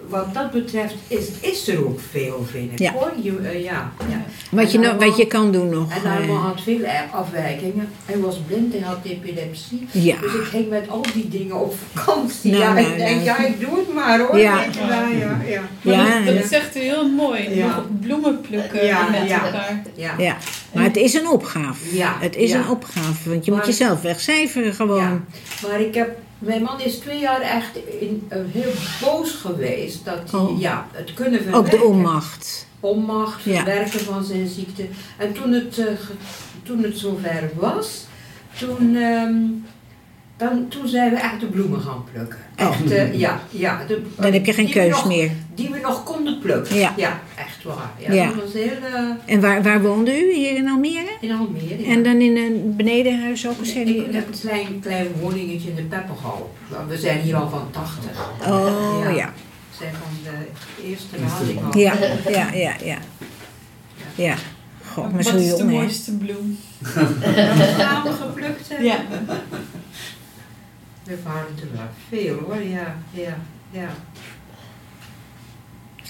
wat dat betreft is, is er ook veel, vind ik. Ja. Hoor. Je, eh, ja, ja. Wat je, En nog, allemaal- wat je kan doen nog. En eh, Armand had veel eh, afwijkingen. Hij was blind, hij had epilepsie. ja. Dus ik ging met al die dingen op vakantie. Nou, ja, nou, ik denk, nou. ja, ik doe het maar hoor. Ja. Ja, ja. Ja, dat, is echt heel mooi. Bloemen plukken Ja, met ja. elkaar. ja. ja. Maar het is een opgave. Ja, Het is ja. een opgave, want je Maar- moet jezelf wegcijferen gewoon. Ja, maar ik heb, mijn man is twee jaar echt in, eh, heel boos geweest dat hij, Oh. ja, het kunnen Ook verwerken. de onmacht. Onmacht, Ja. verwerken van zijn ziekte. En toen het, ge- toen het zover was, toen, ehm, dan, toen zijn we echt de bloemen gaan plukken. Oh. Echt, eh, ja, ja. De, Dan heb je geen keus nog- meer. Die we nog konden plukken. Ja. echt waar. Ja, Ja. Dat was heel, eh, En waar, waar woonde u? Hier in Almere? in Almere. ja. En dan in een benedenhuis ook? Zei ik die- heb een klein, klein woningetje in de Pepperhal. We zijn hier al van 80. Oh Ja. ja. We zijn van de eerste lading al. Ja, ja, ja, ja. Ja. God, maar Wat zo is de jong hè? mooiste bloem? Samen geplukt hebben. Ja. We waren er wel veel hoor, ja. Ja, ja.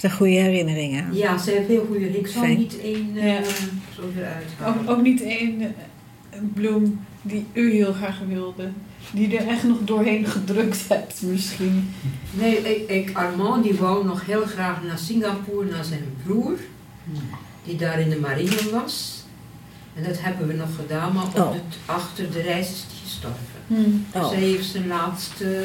Dat zijn goede herinneringen aan. ja ze hebben veel goede. Ik Fijn. niet één eh, Ja. zo eruit halen. Ook, ook niet één eh, bloem die u heel graag wilde. Die er echt nog doorheen gedrukt hebt misschien. Nee, ik, ik, Armand die wou nog heel graag naar Singapore, naar zijn broer. Die daar in de marine was. En dat hebben we nog gedaan, maar op Oh. het, achter de reis is hij gestorven. Oh. Dus hij heeft zijn laatste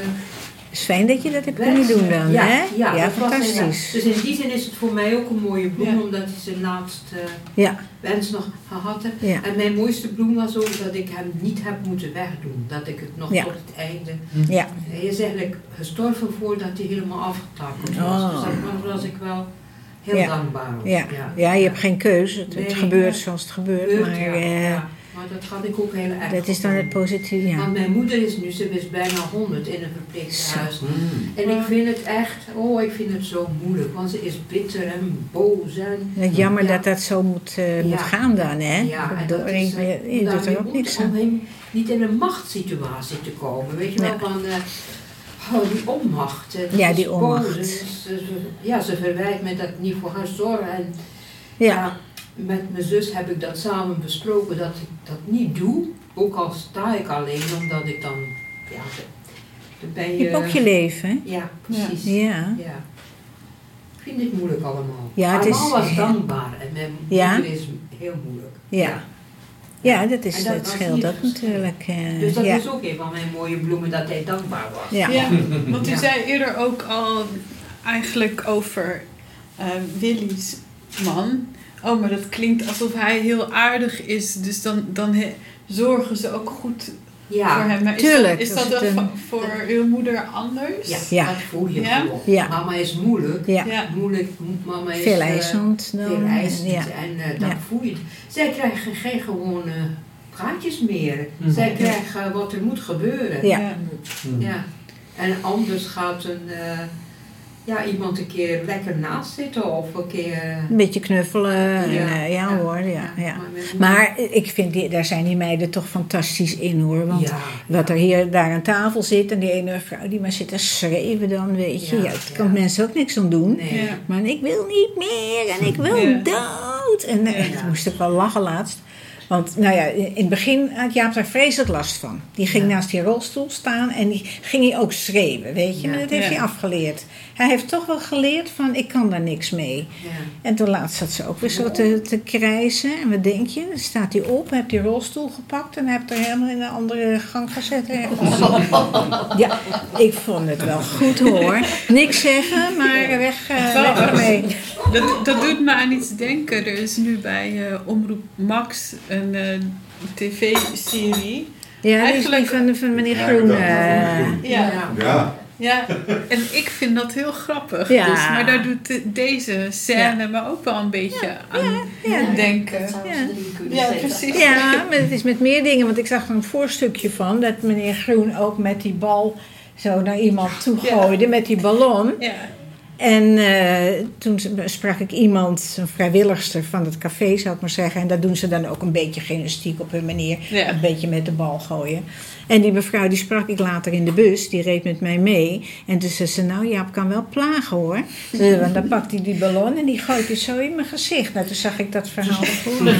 is fijn dat je dat hebt kunnen doen dan, ja, hè? Ja, Ja, dat was een- fantastisch. Dus in die zin is het voor mij ook een mooie bloem, Ja. omdat hij zijn laatste Ja, wens nog gehad heeft. En mijn mooiste bloem was ook dat ik hem niet heb moeten wegdoen. Dat ik het nog Ja. tot het einde... Ja, Hij is eigenlijk gestorven voordat hij helemaal afgetakeld was. Oh. Dus daar was ik wel heel Ja. dankbaar op. ja. ja, je hebt geen keuze. Het, het gebeurt ja. zoals het gebeurt. Gebeurt, Maar ja, eh, ja. Maar dat had ik ook heel erg dat is dan het positieve. Ja. Want mijn moeder is nu, ze is bijna 100 in een verpleeghuis. Mm. En ik vind het echt, oh, ik vind het zo moeilijk, want ze is bitter en boos en... Jammer Ja. dat dat zo moet, eh, moet Ja. gaan dan, hè? Ja, en dat is, eh, je, om doet er ook om- niks om aan. hem niet in een machtssituatie te komen, weet je wel, van... eh, Oh, die onmacht. Ja, die boos, onmacht. ja, ze verwijt me dat niet voor haar zorg. En Ja, met mijn zus heb ik dat samen besproken dat ik dat niet doe. Ook al sta ik alleen, omdat ik dan, ja, dan ben je je... hebt ook je leven, hè? Ja, precies. Ja. Ja. Ik vind het moeilijk allemaal. Ja, het allemaal is- was dankbaar en mijn Ja? moeder is heel moeilijk. Ja. Ja, dat, is, dat dat scheelt ook natuurlijk. eh, Dus dat ja. is ook een van mijn mooie bloemen dat hij dankbaar was. Ja. Ja, want u Ja. zei eerder ook al eigenlijk over eh, Willy's man. Oh, maar dat klinkt alsof hij heel aardig is. Dus dan, dan he- zorgen ze ook goed Ja, voor hem. Maar is tuurlijk, dat, is dat dan een- voor uw moeder anders? ja, Ja. dat voel je Ja? Mama is moeilijk. Ja. Ja. Moeilijk, mama is... Veel eh, eisend. Veel eisend. Ja. En dan Ja. voel je het. Zij krijgen geen gewone praatjes meer. Mhm. Zij krijgen wat er moet gebeuren. Ja. Mm. Ja. En anders gaat een, eh, ja, iemand een keer lekker naast zitten of een keer... eh, Een beetje knuffelen. en, Ja. eh, ja, Ja. hoor, ja. ja. Maar ik vind, die, daar zijn die meiden toch fantastisch in hoor. Want wat er hier daar aan tafel zit en die ene vrouw die maar zit te schreeuwen dan, weet je. Ja, daar kan mensen ook niks aan doen. Nee. Maar ik wil niet meer en ik wil dood. En eh, Ja. toen moest ik wel lachen laatst. Want nou ja, in het begin had Jaap daar vreselijk last van. Die ging Ja. naast die rolstoel staan en die ging hij ook schreeuwen, weet je. Ja. Dat heeft Ja. hij afgeleerd. Hij heeft toch wel geleerd van, ik kan daar niks mee. Ja. En toen laatst zat ze ook weer zo te, te krijzen. En wat denk je? Dan staat hij op, heeft die rolstoel gepakt en heeft er helemaal in een andere gang gezet. Ja, ik vond het wel goed hoor. Niks zeggen, maar weg, eh, weg ermee. Dat, dat doet me aan iets denken. Er is nu bij eh, Omroep Max een eh, tv-serie. Ja, Eigenlijk- die van, van meneer Ja, Groen. eh, Ja. Ja. Ja. Ja, en ik vind dat heel grappig. Ja. Dus, maar daar doet de- deze scène me ook wel een beetje aan ja. denken. Ja. Ja, precies. Ja, maar het is met meer dingen. Want ik zag er een voorstukje van dat meneer Groen ook met die bal zo naar iemand toe Ja. gooide met die ballon. En eh, toen sprak ik iemand, een vrijwilligster van het café zou ik maar zeggen. En daar doen ze dan ook een beetje gymnastiek op hun manier. Ja. Een beetje met de bal gooien. En die mevrouw die sprak ik later in de bus, die reed met mij mee. En toen zei ze, nou Jaap kan wel plagen hoor. Ze zei, Want dan pakt hij die ballon en die gooit hij zo in mijn gezicht. Nou, toen zag ik dat verhaal voor me.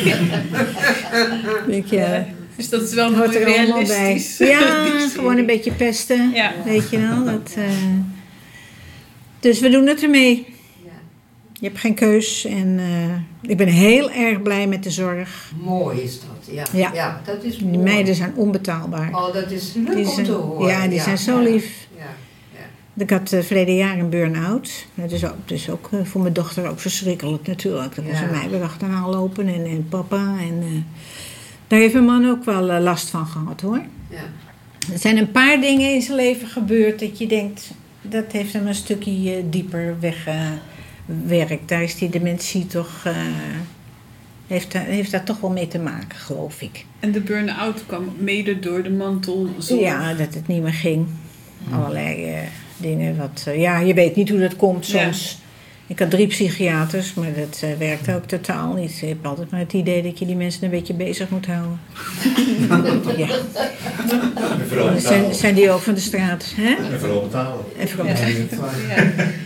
Ik ja, Dus dat is wel dat hoort mooi er allemaal bij. realistisch. Ja, gewoon een beetje pesten. Ja. Weet je wel. Dat, eh, Dus we doen het ermee. Je hebt geen keus. En eh, ik ben heel erg blij met de zorg. Mooi is dat, ja. Ja. Ja, dat is Die mooi. meiden zijn onbetaalbaar. Oh, dat is leuk Die om zijn, te horen. ja, die zijn zo lief. Ja. Ik had uh, verleden jaar een burn-out. Dat is ook, dus ook eh, voor mijn dochter ook verschrikkelijk natuurlijk. Dat was een mij weer achteraan lopen en, en papa. En, daar heeft mijn man ook wel last van gehad hoor. Ja. Er zijn een paar dingen in zijn leven gebeurd dat je denkt... dat heeft hem een stukje eh, dieper weggewerkt. Daar is die dementie toch... eh, heeft, daar- heeft daar toch wel mee te maken, geloof ik. En de burn-out kwam mede door de mantel. Ja, dat het niet meer ging. Allerlei eh, dingen. Wat, ja, je weet niet hoe dat komt soms. Ik had drie psychiaters, maar dat eh, werkte ook totaal niet. Ik heb altijd maar het idee dat je die mensen een beetje bezig moet houden. ja. En Zijn, betalen. zijn die ook van de straat? Hè? En vooral betalen. En vooral-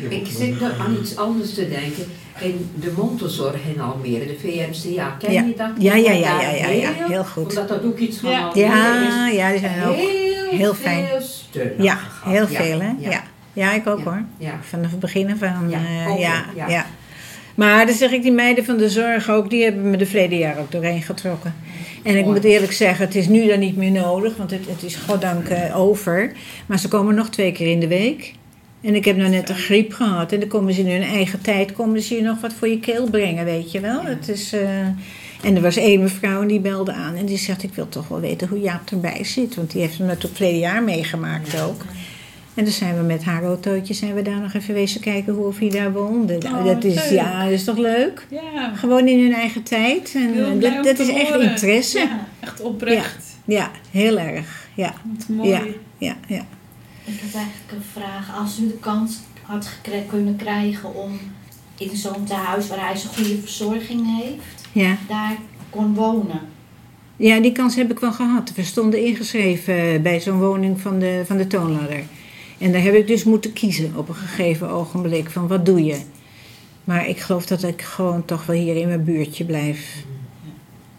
Ik zit nog aan iets anders te denken. In de mondelzorg in Almere, de VMCA, ken Ja. je dat? Ja, ja, ja, ja, ja, ja, heel- goed. Omdat dat ook iets van Ja. Almere Ja, is. ja, die zijn ook heel, heel fijn. veel steun Ja, heel veel hè? Ja. Ja, ik ook hoor. Vanaf het begin. Ja, eh, ja, ja. Maar dan zeg ik, die meiden van de zorg ook, die hebben me de verleden jaar ook doorheen getrokken. En ik moet eerlijk zeggen, het is nu dan niet meer nodig, want het, het is goddank eh, over. Maar ze komen nog twee keer in de week. En ik heb nou net een griep gehad. En dan komen ze in hun eigen tijd, komen ze je nog wat voor je keel brengen, weet je wel. Het is, eh, en er was één mevrouw en die belde aan en die zegt, ik wil toch wel weten hoe Jaap erbij zit. Want die heeft hem natuurlijk verleden jaar meegemaakt ook. En dan zijn we met haar autootje zijn we daar nog even wezen kijken hoe of hij daar woonde. Nou, Oh, dat is, leuk. ja, dat is toch leuk? Ja, Gewoon in hun eigen tijd. En dat, dat is echt horen. interesse. Ja. Ja, echt oprecht. heel erg. Ja, Wat mooi. Ja. ja, ja. Ik heb eigenlijk een vraag. Als u de kans had kunnen krijgen om in zo'n tehuis waar hij zo'n goede verzorging heeft, ja. daar kon wonen. Ja, die kans heb ik wel gehad. We stonden ingeschreven bij zo'n woning van de, van de toonladder. En daar heb ik dus moeten kiezen op een gegeven ogenblik van wat doe je. Maar ik geloof dat ik gewoon toch wel hier in mijn buurtje blijf.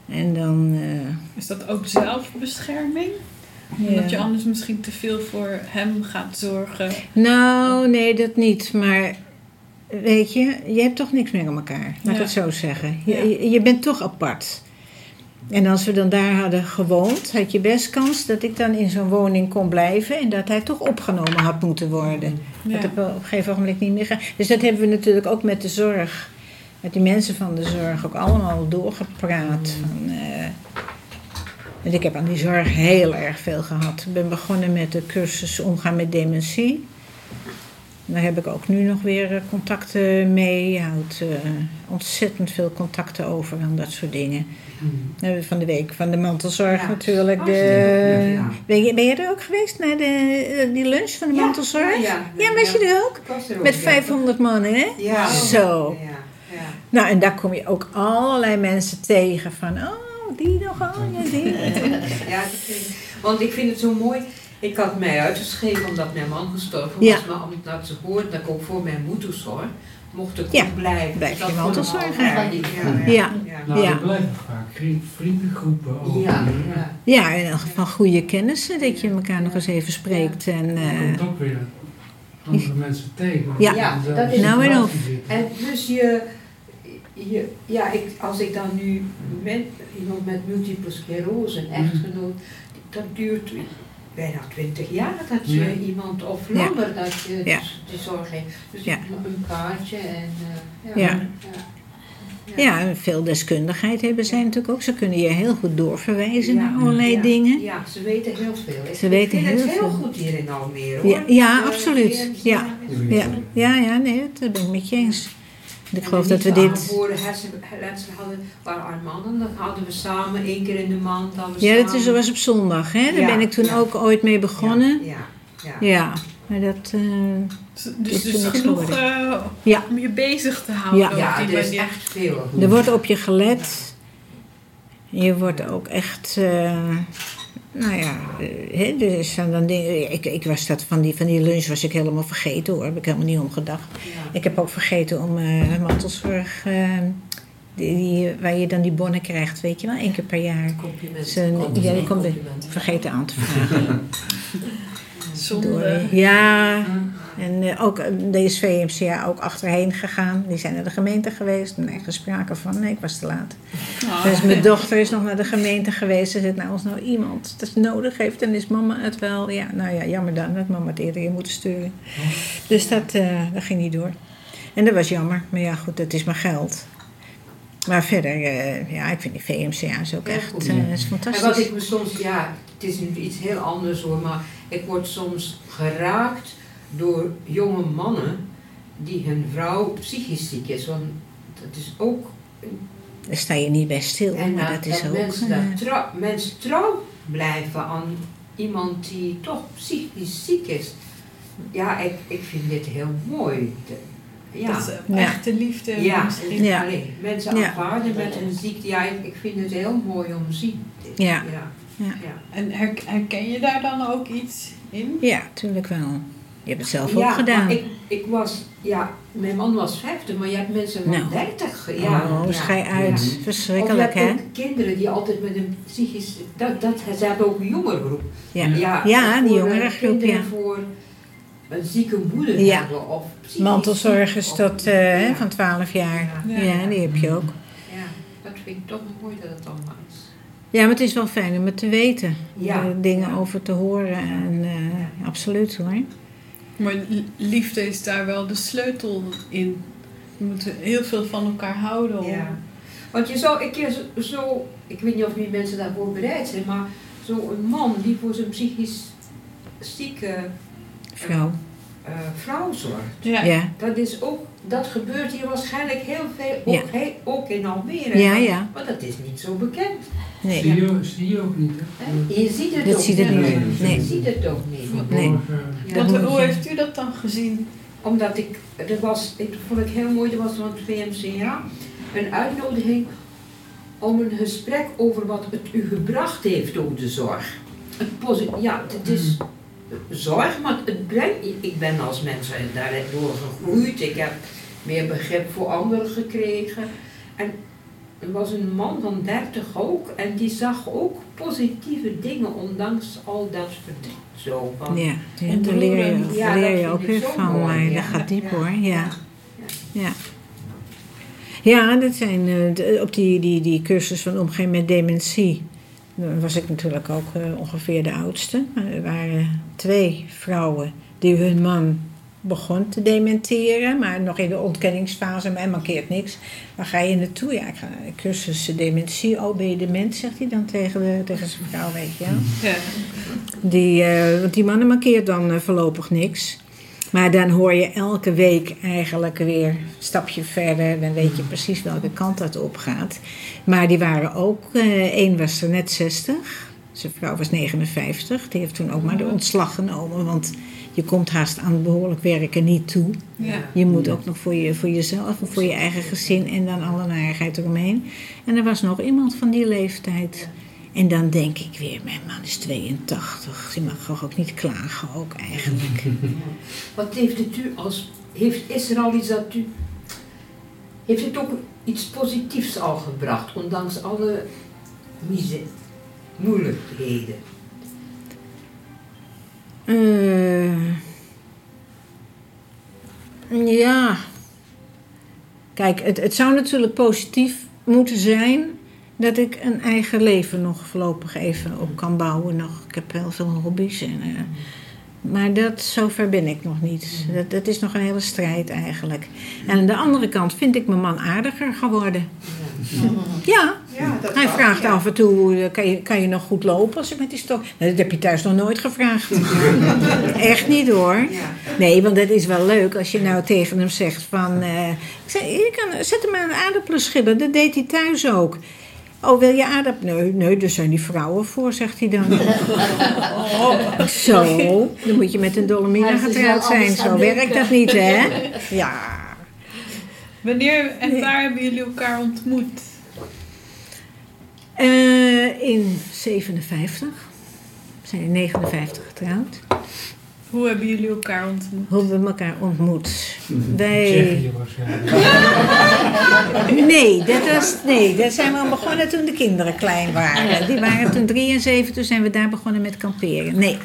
En dan... eh, Is dat ook zelfbescherming? Ja. Omdat je anders misschien te veel voor hem gaat zorgen. Nou, nee, dat niet. Maar weet je, je hebt toch niks meer aan elkaar. Laat ik Ja. het zo zeggen. Je, Ja. je, je bent toch apart. En als we dan daar hadden gewoond, had je best kans dat ik dan in zo'n woning kon blijven en dat hij toch opgenomen had moeten worden. Ja. Dat heb ik op een gegeven moment niet meer gedaan. Dus dat hebben we natuurlijk ook met de zorg, met die mensen van de zorg ook allemaal doorgepraat. Van, eh, want ik heb aan die zorg heel erg veel gehad. Ik ben begonnen met de cursus omgaan met dementie. Daar heb ik ook nu nog weer eh, contacten mee. Je houdt eh, ontzettend veel contacten over aan dat soort dingen. We hebben van de week van de mantelzorg Ja. natuurlijk. Oh, De, ja, ja. ben, je, ben je er ook geweest naar de, eh, die lunch van de Ja, mantelzorg? Ja, ja. Ja, was je er ook? Er ook, Met ja. 500 mannen, hè? Ja. Zo. Ja, ja. Nou, en daar kom je ook allerlei mensen tegen van, oh, die nogal, ja, die. Ja, vind ik- want ik vind het zo mooi. Ik had mij uitgeschreven omdat mijn man gestorven Ja. was. Maar omdat ze hoorden dat ik ook voor mijn moeder zorg, mocht ik Ja, ook blijven. blijf je dat mantelzorg, wel hè? fijn. Ja, Ja. ja. Nou, Ja. er blijven vaak vri- vriendengroepen over. Ja, ja. Ja, in elk geval goede kennissen, dat je elkaar nog eens even spreekt. En, Je eh, komt ook weer andere mensen tegen. Ja. Dat is- Nou en zitten. En dus je, je ja, ik, als ik dan nu met iemand met multiple sclerose, een echtgenoot, dat duurt bijna twintig jaar dat je Ja. iemand, of Ja. langer, dat je Ja. dus die zorg heeft. Dus Ja. een kaartje en eh, Ja. ja. veel deskundigheid hebben zij natuurlijk ook. Ze kunnen je heel goed doorverwijzen Ja. naar allerlei Ja. dingen. Ja, ze weten heel veel. Ik- Ze weten heel het heel goed hier in Almere hoor. Ja, ja, Eh, absoluut. Ja. Ja, ja, ja, nee, dat ben ik met je eens. Ik En geloof dat we dit... aangeboren hersenletsel hadden, waren armannen, dat hadden we samen één keer in de maand. Ja, dat is, samen- dat was op zondag, hè? Daar Ja, ben ik toen ja. ook ooit mee begonnen. Ja, ja, ja. Ja, Maar dat, eh, Dus, dus is genoeg Ja. om je bezig te houden. Ja. er is echt veel. er wordt op je gelet. Je wordt ook echt, eh, nou ja, hè, zijn dan dingen. Ik, ik was dat van die, van die lunch was ik helemaal vergeten hoor, heb ik helemaal niet om gedacht. Ja. Ik heb ook vergeten om eh mantelzorg, eh, die, die- waar je dan die bonnen krijgt, weet je wel, één keer per jaar. Zijn- ja, die komt-. Vergeten aan te vragen. Zonde. Ja, en eh, ook eh, deze VMCA ook achterheen gegaan. Die zijn naar de gemeente geweest. Nee, gesproke van, nee, ik was te laat. Ah. Dus mijn dochter is nog naar de gemeente geweest. Ze zegt, nou, als nou iemand het nodig heeft, dan is mama het wel. Ja, nou ja, jammer dan dat mama het eerder in moeten sturen. Dus dat, eh, dat ging niet door. En dat was jammer. Maar ja, goed, dat is mijn geld. Maar verder, ja, ik vind die VMCA's ook echt eh, is En wat fantastisch. ik me soms, ja, het is nu iets heel anders hoor, maar ik word soms geraakt door jonge mannen die hun vrouw psychisch ziek is. Want dat is ook. Daar sta je niet bij stil, En maar dat, dat is dat ook... mensen, eh, dat trouw, mensen trouw blijven aan iemand die toch psychisch ziek is. Ja, ik, ik vind dit heel mooi. De- ja. Dat is eh, Ja. echte liefde. Ja. Ja. Mensen Ja. aanvaarden met een ziekte. Ja, ik, ik vind het heel mooi om te zien. ja. Ja. ja. En her- herken je daar dan ook iets in? Ja, tuurlijk wel. Je hebt het zelf ja, ook gedaan. maar Ik, ik was, ja, mijn man was 50, maar je hebt mensen van Nou. 30. Ja, oh, ja, schij uit. ja. Of je Verschrikkelijk, hebt hè? ook kinderen die altijd met een psychisch... Dat, dat, ze hebben ook een jongerengroep. Ja. Ja, Ja, die voor, jongere groep, kinderen ja. voor een zieke moeder Ja. hebben of psychisch Mantelzorgers ziek, tot of- eh, hè, ja. van 12 jaar. Ja. Ja. die heb je ook. Ja, dat vind ik toch mooi dat het allemaal is. Ja, maar het is wel fijn om het te weten. Ja. Er dingen Ja. over te horen. En, eh, absoluut hoor. Maar li- liefde is daar wel de sleutel in. Je moet heel veel van elkaar houden. om- Ja. Want je zou een keer zo, zo, ik weet niet of die mensen daarvoor bereid zijn, maar zo'n man die voor zijn psychisch zieke Vrouw. eh, vrouw zorgt. Ja. Ja. Dat is ook, dat gebeurt hier waarschijnlijk heel veel, ook, Ja. he- ook in Almere. Ja, maar, ja. maar dat is niet zo bekend. Nee. Zie, je, zie je ook niet, hè? Je ziet het Dat ook niet. niet. Nee. Je ziet het ook niet. Nee. Dat Want hoe je- heeft u dat dan gezien? Omdat ik, er was, ik vond ik heel mooi, er was van het VMCA een uitnodiging om een gesprek over wat het u gebracht heeft over de zorg. Het ja, het is zorg, maar het brengt, ik ben als mens daardoor gegroeid, ik heb meer begrip voor anderen gekregen. En er was een man van 30 ook en die zag ook positieve dingen ondanks al dat verdriet. Zo, van, Ja, ja En daar leer je, Ja, leer dat je vind ook weer van. mooi, ja. dat gaat diep hoor. Ja. Ja. Ja. Dat zijn eh, op die, die, die cursus van omgaan met dementie. Was ik natuurlijk ook eh, ongeveer de oudste. Maar er waren twee vrouwen die hun man begon te dementeren. Maar nog in de ontkenningsfase, mij mankeert niks. Waar ga je naartoe? Ja, ik ga naar de cursus dementie. Oh, ben je dement, zegt hij dan tegen, de, tegen zijn vrouw, weet je wel. Ja. Die, eh, want die mannen markeert dan eh, voorlopig niks. Maar dan hoor je elke week eigenlijk weer een stapje verder. Dan weet je precies welke kant dat op gaat. Maar die waren ook, eh één was er net 60. Zijn vrouw was 59. Die heeft toen ook maar de ontslag genomen. Want je komt haast aan behoorlijk werken niet toe. Ja. Je moet ook nog voor, je, voor jezelf en voor je eigen gezin en dan alle narigheid eromheen. En er was nog iemand van die leeftijd. En dan denk ik weer, mijn man is 82. Die mag toch ook niet klagen ook eigenlijk. Wat heeft het u als, heeft, is er al iets dat u, heeft het ook iets positiefs al gebracht, ondanks alle mize, moeilijkheden? Eh, ja. Kijk, het, het zou natuurlijk positief moeten zijn dat ik een eigen leven nog voorlopig even op kan bouwen. Nog. Ik heb heel veel hobby's. En, eh, maar dat, zover ben ik nog niet. Dat, dat is nog een hele strijd eigenlijk. En aan de andere kant vind ik mijn man aardiger geworden. Ja, Ja, dat hij vraagt ja. af en toe, eh, kan je, kan je nog goed lopen als ik met die stok... Nee, dat heb je thuis nog nooit gevraagd. Echt niet hoor. Ja. Nee, want dat is wel leuk als je nou tegen hem zegt van... eh, ik zei, je kan, zet hem aan een aardappelen schillen, dat deed hij thuis ook. Oh, wil je aardappel? Nee, nee, daar zijn die vrouwen voor, zegt hij dan. Zo, dan moet je met een Dolomina dus getrouwd zijn. Zo werkt dat niet, hè? Ja. Wanneer en Nee. waar hebben jullie elkaar ontmoet? Eh, in 57. We zijn in 59 getrouwd. Hoe hebben jullie elkaar ontmoet? Hoe we elkaar ontmoet. Wij... Tsjechië waarschijnlijk. Nee, dat was, nee, daar zijn we aan begonnen toen de kinderen klein waren. Die waren toen drie en zeven, toen zijn we daar begonnen met kamperen. Nee,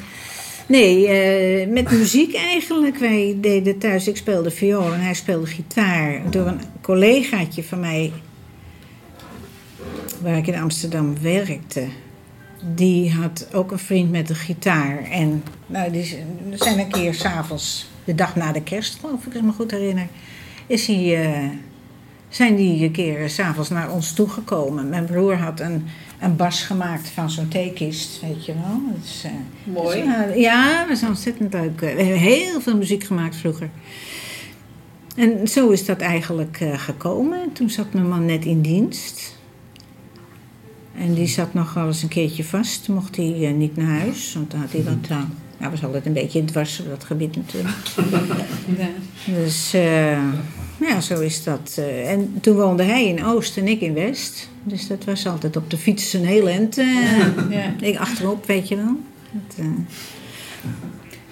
nee eh, met muziek eigenlijk. Wij deden thuis, ik speelde viool en hij speelde gitaar. Door een collegaatje van mij, waar ik in Amsterdam werkte. Die had ook een vriend met een gitaar. En nou, die zijn een keer s'avonds, de dag na de kerst geloof ik, ik me goed herinner, is hij... eh, zijn die een keer s'avonds naar ons toegekomen. Mijn broer had een, een bas gemaakt van zo'n theekist, weet je wel. Dat is, eh, Mooi. dus, eh, ja, dat was ontzettend leuk. We hebben heel veel muziek gemaakt vroeger. En zo is dat eigenlijk eh, gekomen. Toen zat mijn man net in dienst. En die zat nog wel eens een keertje vast. Toen mocht hij niet naar huis, want dan had hij wat... Hij was altijd een beetje dwars op dat gebied natuurlijk. Ja. Dus ja, zo is dat. eh. en toen woonde hij in Oost en ik in West. Dus dat was altijd op de fiets een heel end. eh, Ja. ik achterop, weet je wel. Dat, eh,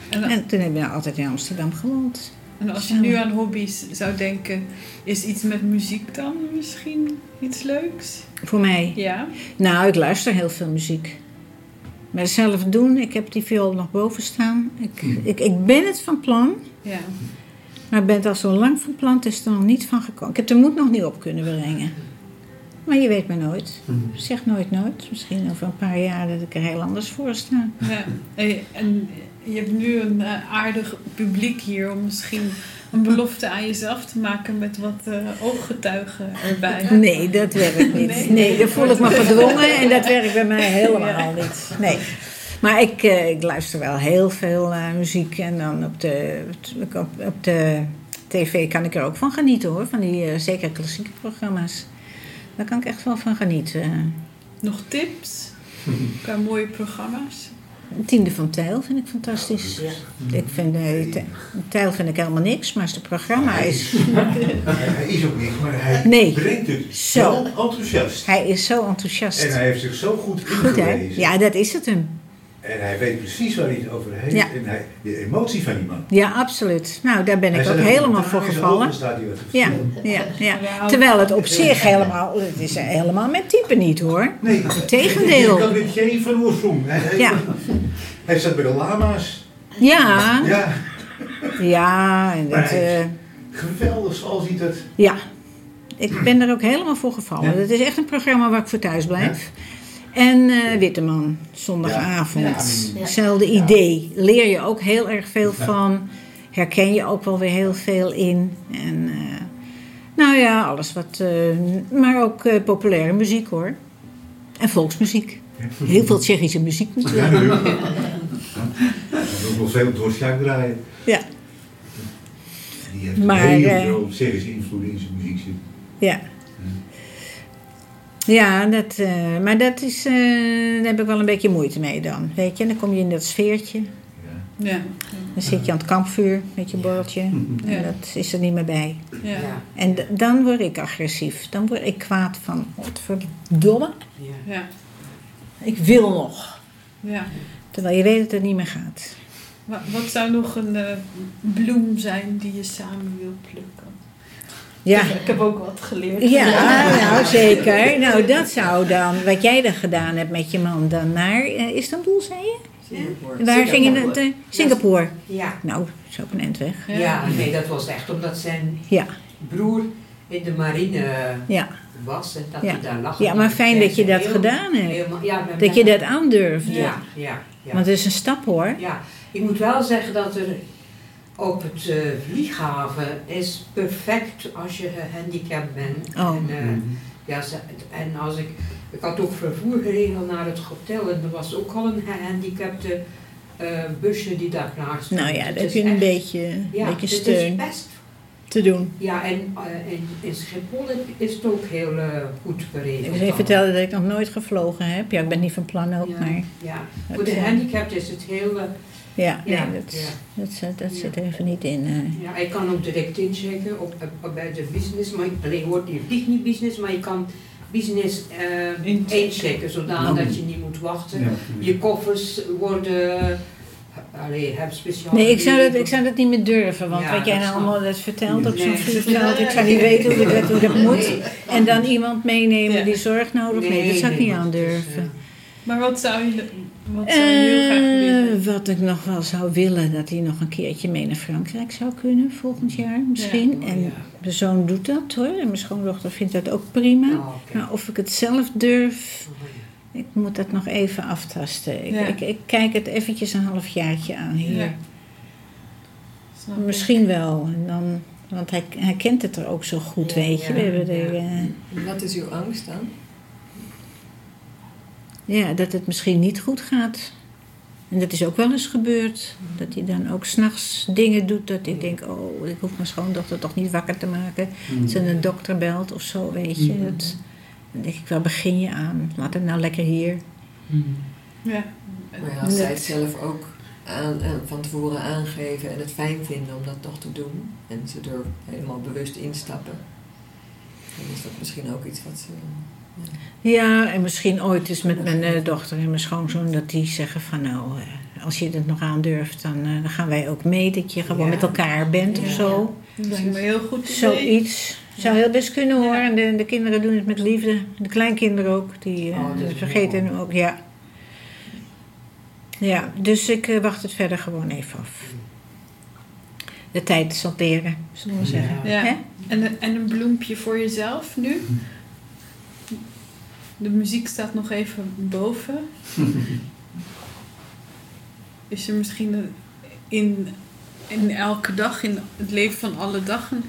En, en toen heb ik altijd in Amsterdam gewoond. en als je nu aan hobby's zou denken, is iets met muziek dan misschien iets leuks? Voor mij. Ja. Nou, ik luister heel veel muziek. Maar zelf doen, ik heb die viool nog boven staan. Ik, ik, ik ben het van plan. Ja. Maar ik ben het al zo lang van plan, het is er nog niet van gekomen. Ik heb de moed nog niet op kunnen brengen. Maar je weet maar nooit. Zeg nooit nooit. Misschien over een paar jaar dat ik er heel anders voor sta. ja. En, en je hebt nu een eh, aardig publiek hier om misschien een belofte aan jezelf te maken met wat eh, ooggetuigen erbij. Nee, dat werkt niet. Nee? Nee, daar voel ik me gedwongen en dat werkt bij mij helemaal niet. Nee. Maar ik, eh, ik luister wel heel veel eh, muziek en dan op de, op, op de tv kan ik er ook van genieten hoor. Van die eh, zeker klassieke programma's. Daar kan ik echt wel van genieten. Nog tips qua mooie programma's? Tiende van Tijl vind ik fantastisch. Ik vind, Tij- Tijl vind ik helemaal niks, maar als het programma is... Hij is ook niks, maar hij Nee. brengt het Zo. zo enthousiast. Hij is zo enthousiast. En hij heeft zich zo goed Goed hè? ingelezen. Ja, dat is het hem. En hij weet precies waar hij het over heeft. Ja. En hij, de emotie van die man. Ja, absoluut. Nou, daar ben Hij ik ook helemaal met voor gevallen. Ja, ja, Terwijl het op zich helemaal, het is helemaal mijn type niet hoor. Nee, Tegendeel. Ik kan dit geen van oorsprong. Ja. hij staat bij de lama's. Ja, Ja, ja, en dat, eh, geweldig zoals hij dat... ja. Ik ben er ook helemaal voor gevallen. Ja. Het is echt een programma waar ik voor thuis blijf. En eh Witteman, zondagavond. Ja. Hetzelfde idee. Leer je ook heel erg veel van. Herken je ook wel weer heel veel in. En eh, nou ja, alles wat. eh, maar ook populaire muziek hoor. En volksmuziek. Heel veel Tsjechische muziek natuurlijk. Ja. En ook wel veel door Sjaak draaien. Ja. Die heeft Maar, heel veel Tsjechische invloed in zijn muziek zitten. Ja. Ja, dat, eh, maar dat is, eh, daar heb ik wel een beetje moeite mee dan. Weet je, dan kom je in dat sfeertje. Ja. Ja. Dan zit je aan het kampvuur met je borreltje. Ja. En dat is er niet meer bij. Ja. Ja. En dan word ik agressief. Dan word ik kwaad van, wat verdomme, Ja. Ja. ik wil nog. ja. Terwijl je weet dat het niet meer gaat. Wa- Wat zou nog een eh, bloem zijn die je samen wil plukken? Ja, Ik heb ook wat geleerd. ja nou zeker. Nou, dat zou dan, wat jij dan gedaan hebt met je man, dan naar eh, Istanbul, zei je? Singapore. Waar ging je eh, Singapore. Ja. Nou, is ook een eind weg. Ja. ja, nee, dat was echt omdat zijn Ja, broer in de marine ja. was en dat Ja. hij daar lag. Ja, maar fijn dat je dat Heel- gedaan hebt. helemaal- ja, met Dat je dat aandurft. Ja, ja, ja. Want het is een stap hoor. Ja, ik moet wel zeggen dat er op het eh, vlieghaven is perfect als je gehandicapt bent. Oh. En, eh, ja, ze- en als ik, ik had ook vervoer geregeld naar het hotel en er was ook al een gehandicapte eh, busje die daar klaar stond. Nou ja, Het heb is je een echt- beetje, ja, beetje het steun. is best te doen. Ja, en in, in Schiphol is het ook heel goed geregeld. Ik zal je vertellen dat ik nog nooit gevlogen heb. Ja, ik ben niet van plan ook, Ja, maar ja. Voor de Het, eh, handicapten is het heel... eh, ja, nee, Ja, dat, ja. dat, zit- dat Ja. zit er even niet in. eh. ja, ik kan ook direct inchecken op, op, op bij de business. Maar alleen hoort je vliegt niet business, maar je kan business eh, Inchecken. Zodanig dat je niet moet wachten. Ja. Je koffers worden... Allee, heb speciaal... Nee, ik zou, dat, ik zou dat niet meer durven. Want Ja, wat jij nou allemaal dat vertelt op zo'n vliegveld, ik zou niet weten hoe dat, hoe dat moet. Nee. En dan iemand meenemen Ja. die zorg nodig heeft, dat zou ik nee, niet aandurven. Maar wat zou je, wat zou je heel graag willen? Eh, wat ik nog wel zou willen, dat hij nog een keertje mee naar Frankrijk zou kunnen volgend jaar misschien. Ja. En Ja. mijn zoon doet dat hoor, en mijn schoondochter vindt dat ook prima. Oh, oké. Maar of ik het zelf durf, ik moet dat nog even aftasten. Ik, Ja. ik, ik kijk het eventjes een halfjaartje aan hier. Ja. Snap ik. Misschien wel. En dan, want hij, hij kent het er ook zo goed, Ja, weet je. ja, We hebben er, ja. eh, Wat is uw angst dan? Ja, dat het misschien niet goed gaat. En dat is ook wel eens gebeurd. Dat hij dan ook s'nachts dingen doet dat ik denk... oh, ik hoef mijn schoondochter toch niet wakker te maken. Dat ze een dokter belt of zo, weet je. Dat, dan denk ik, waar begin je aan? Laat het nou lekker hier. Ja. Maar ja, als zij het zelf ook aan, eh, van tevoren aangeven en het fijn vinden om dat toch te doen. En ze er helemaal bewust instappen. Dan is dat misschien ook iets wat ze... Ja, en misschien ooit eens met mijn eh, dochter en mijn schoonzoon... dat die zeggen van nou, eh, als je het nog aandurft... Dan, eh, dan gaan wij ook mee, dat je gewoon Ja. met elkaar bent of Ja. zo. Dat lijkt me heel goed idee. Zoiets. Zou heel best kunnen hoor. Ja. En de, de kinderen doen het met liefde. De kleinkinderen ook. Die Oh, dat vergeten hem ook, ja. Ja, dus ik wacht het verder gewoon even af. De tijd zal leren, zullen we zeggen. Ja. En, een- en een bloempje voor jezelf nu? De muziek staat nog even boven. Is er misschien in, in elke dag, in het leven van alle dag, een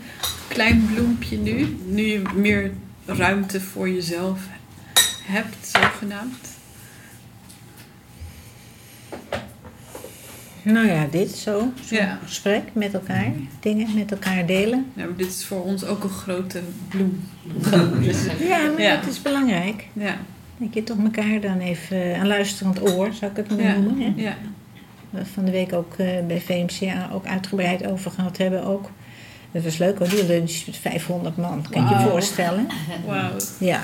klein bloempje nu? Nu je meer ruimte voor jezelf hebt, zogenaamd. Nou ja, dit zo. Zo'n Ja. gesprek met elkaar. Dingen met elkaar delen. Ja, maar dit is voor ons ook een grote bloem. Ja, maar Ja. dat is belangrijk. ja, Dat je toch elkaar dan even een luisterend oor, zou ik het maar ja, noemen. Hè? ja. Van de week ook eh, bij VMCA ook uitgebreid over gehad hebben. Ook. Dat was leuk hoor, die lunch met 500 man. Kan je je voorstellen? Wauw. Ja.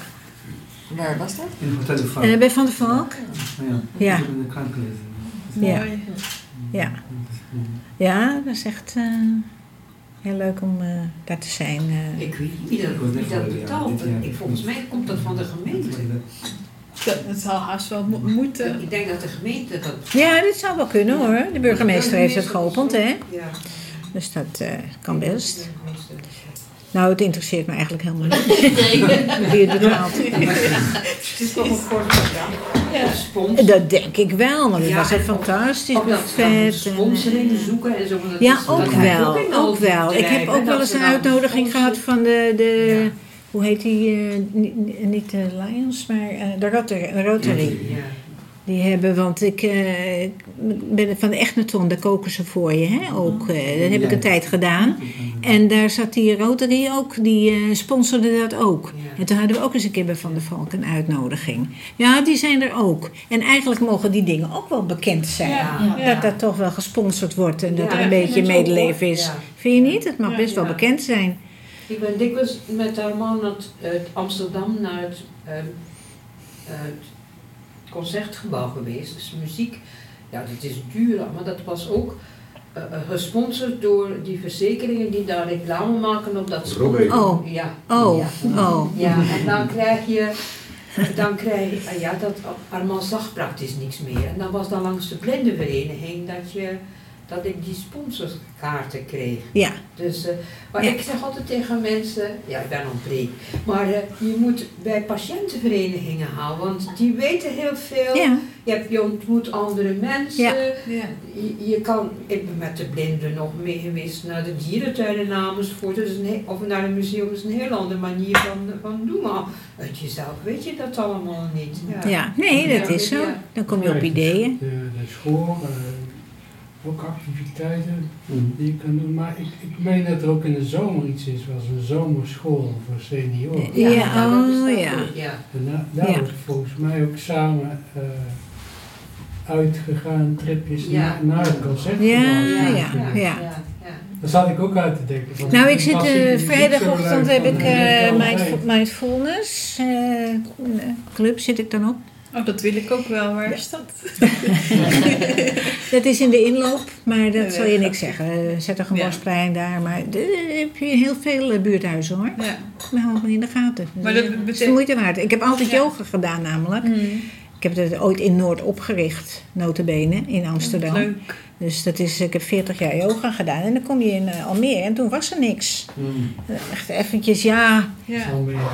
Waar was dat? In Hotel de Vaak. En bij Van der Valk? Ja. Ja. Mooi. Ja. Ja, dat is echt eh, heel leuk om eh, daar te zijn. eh. Ik weet niet wie dat, dat betaalt. Ik, volgens mij komt dat van de gemeente. Dat, dat zal haast wel mo- moeten. Ik denk dat de gemeente dat... Ja, dit zou wel kunnen hoor. De burgemeester heeft het geopend, hè? Ja. Dus dat eh, kan best. Nou, het interesseert me eigenlijk helemaal niet wie het betaalt. Het is toch een kort ja. spons. Dat denk ik wel, want het Ja, was ook- fantastisch Ook dat buffet. en, sponsoring zoeken en zo. Ja, dat ook wel. Ook wel. Ik heb ook wel eens een uitnodiging gehad van de, de Ja. hoe heet die, eh, niet, de Lions, maar eh, de Rotary. Rotary. Ja. Die hebben, want ik eh, ben van de Echnaton, daar koken ze voor je, hè, ook. eh, dat heb ik een tijd gedaan. En daar zat die Rotary ook, die eh, sponsorde dat ook. Ja. En toen hadden we ook eens een keer bij Van der Valk een uitnodiging. Ja, die zijn er ook. En eigenlijk mogen die dingen ook wel bekend zijn. Ja. Ja. Dat dat toch wel gesponsord wordt en dat Ja, er een beetje medeleven is. Ja. Vind je niet? Het mag Ja. best wel bekend zijn. Ik ben dikwijls met haar man het Amsterdam naar het, eh, het concertgebouw geweest. Dus muziek, ja, dat is duur, maar dat was ook eh, eh, gesponsord door die verzekeringen die daar reclame maken op dat Robbie. Oh. Ja. Oh, Ja. oh. Ja, en dan krijg je, dan krijg je, ah ja, dat, Armand zag praktisch niks meer. En dan was dan langs de blindenvereniging dat je, dat ik die sponsorkaarten kreeg. Ja, Dus, eh, maar Ja. ik zeg altijd tegen mensen, ja ik ben een preek, maar eh, je moet bij patiëntenverenigingen gaan, want die weten heel veel. ja. Je, hebt, je ontmoet andere mensen. Ja. Ja. Je, je kan, ik ben met de blinden nog mee geweest naar de dierentuin in Amersfoort, dat is een he- of naar een museum, dat is een heel andere manier van, van doen, maar uit jezelf weet je dat allemaal niet. Ja. ja. Nee, dat Ja, is zo. ja. Dan kom je op ideeën. De, de school, eh, ook activiteiten die je kan doen. Maar ik, ik meen dat er ook in de zomer iets is, zoals een zomerschool voor senioren. Ja, dat oh, ja. ja. En da- daar Ja. wordt volgens mij ook samen eh, uitgegaan, tripjes Ja. na, naar het concert. Ja, ja, ja. ja. Daar zat ik ook uit te denken. Nou, ik zit zo vrijdagochtend heb ik mindf- altijd. mindfulness eh, club zit ik dan op. Oh, dat wil ik ook wel. Waar is dat? Dat is in de inloop, maar dat zal je niks zeggen. Zet een Ja. gasplein daar, maar daar heb je heel veel eh, buurthuizen hoor. Ja. We houden gewoon in de gaten. Maar dat het is de moeite waard. Ik heb altijd Ja. yoga gedaan namelijk. Mm. Ik heb het ooit in Noord opgericht, notabene, in Amsterdam. Leuk. Dus dat is, ik heb 40 jaar yoga gedaan. En dan kom je in eh, Almere en toen was er niks. Hmm. Echt eventjes, ja, Ja.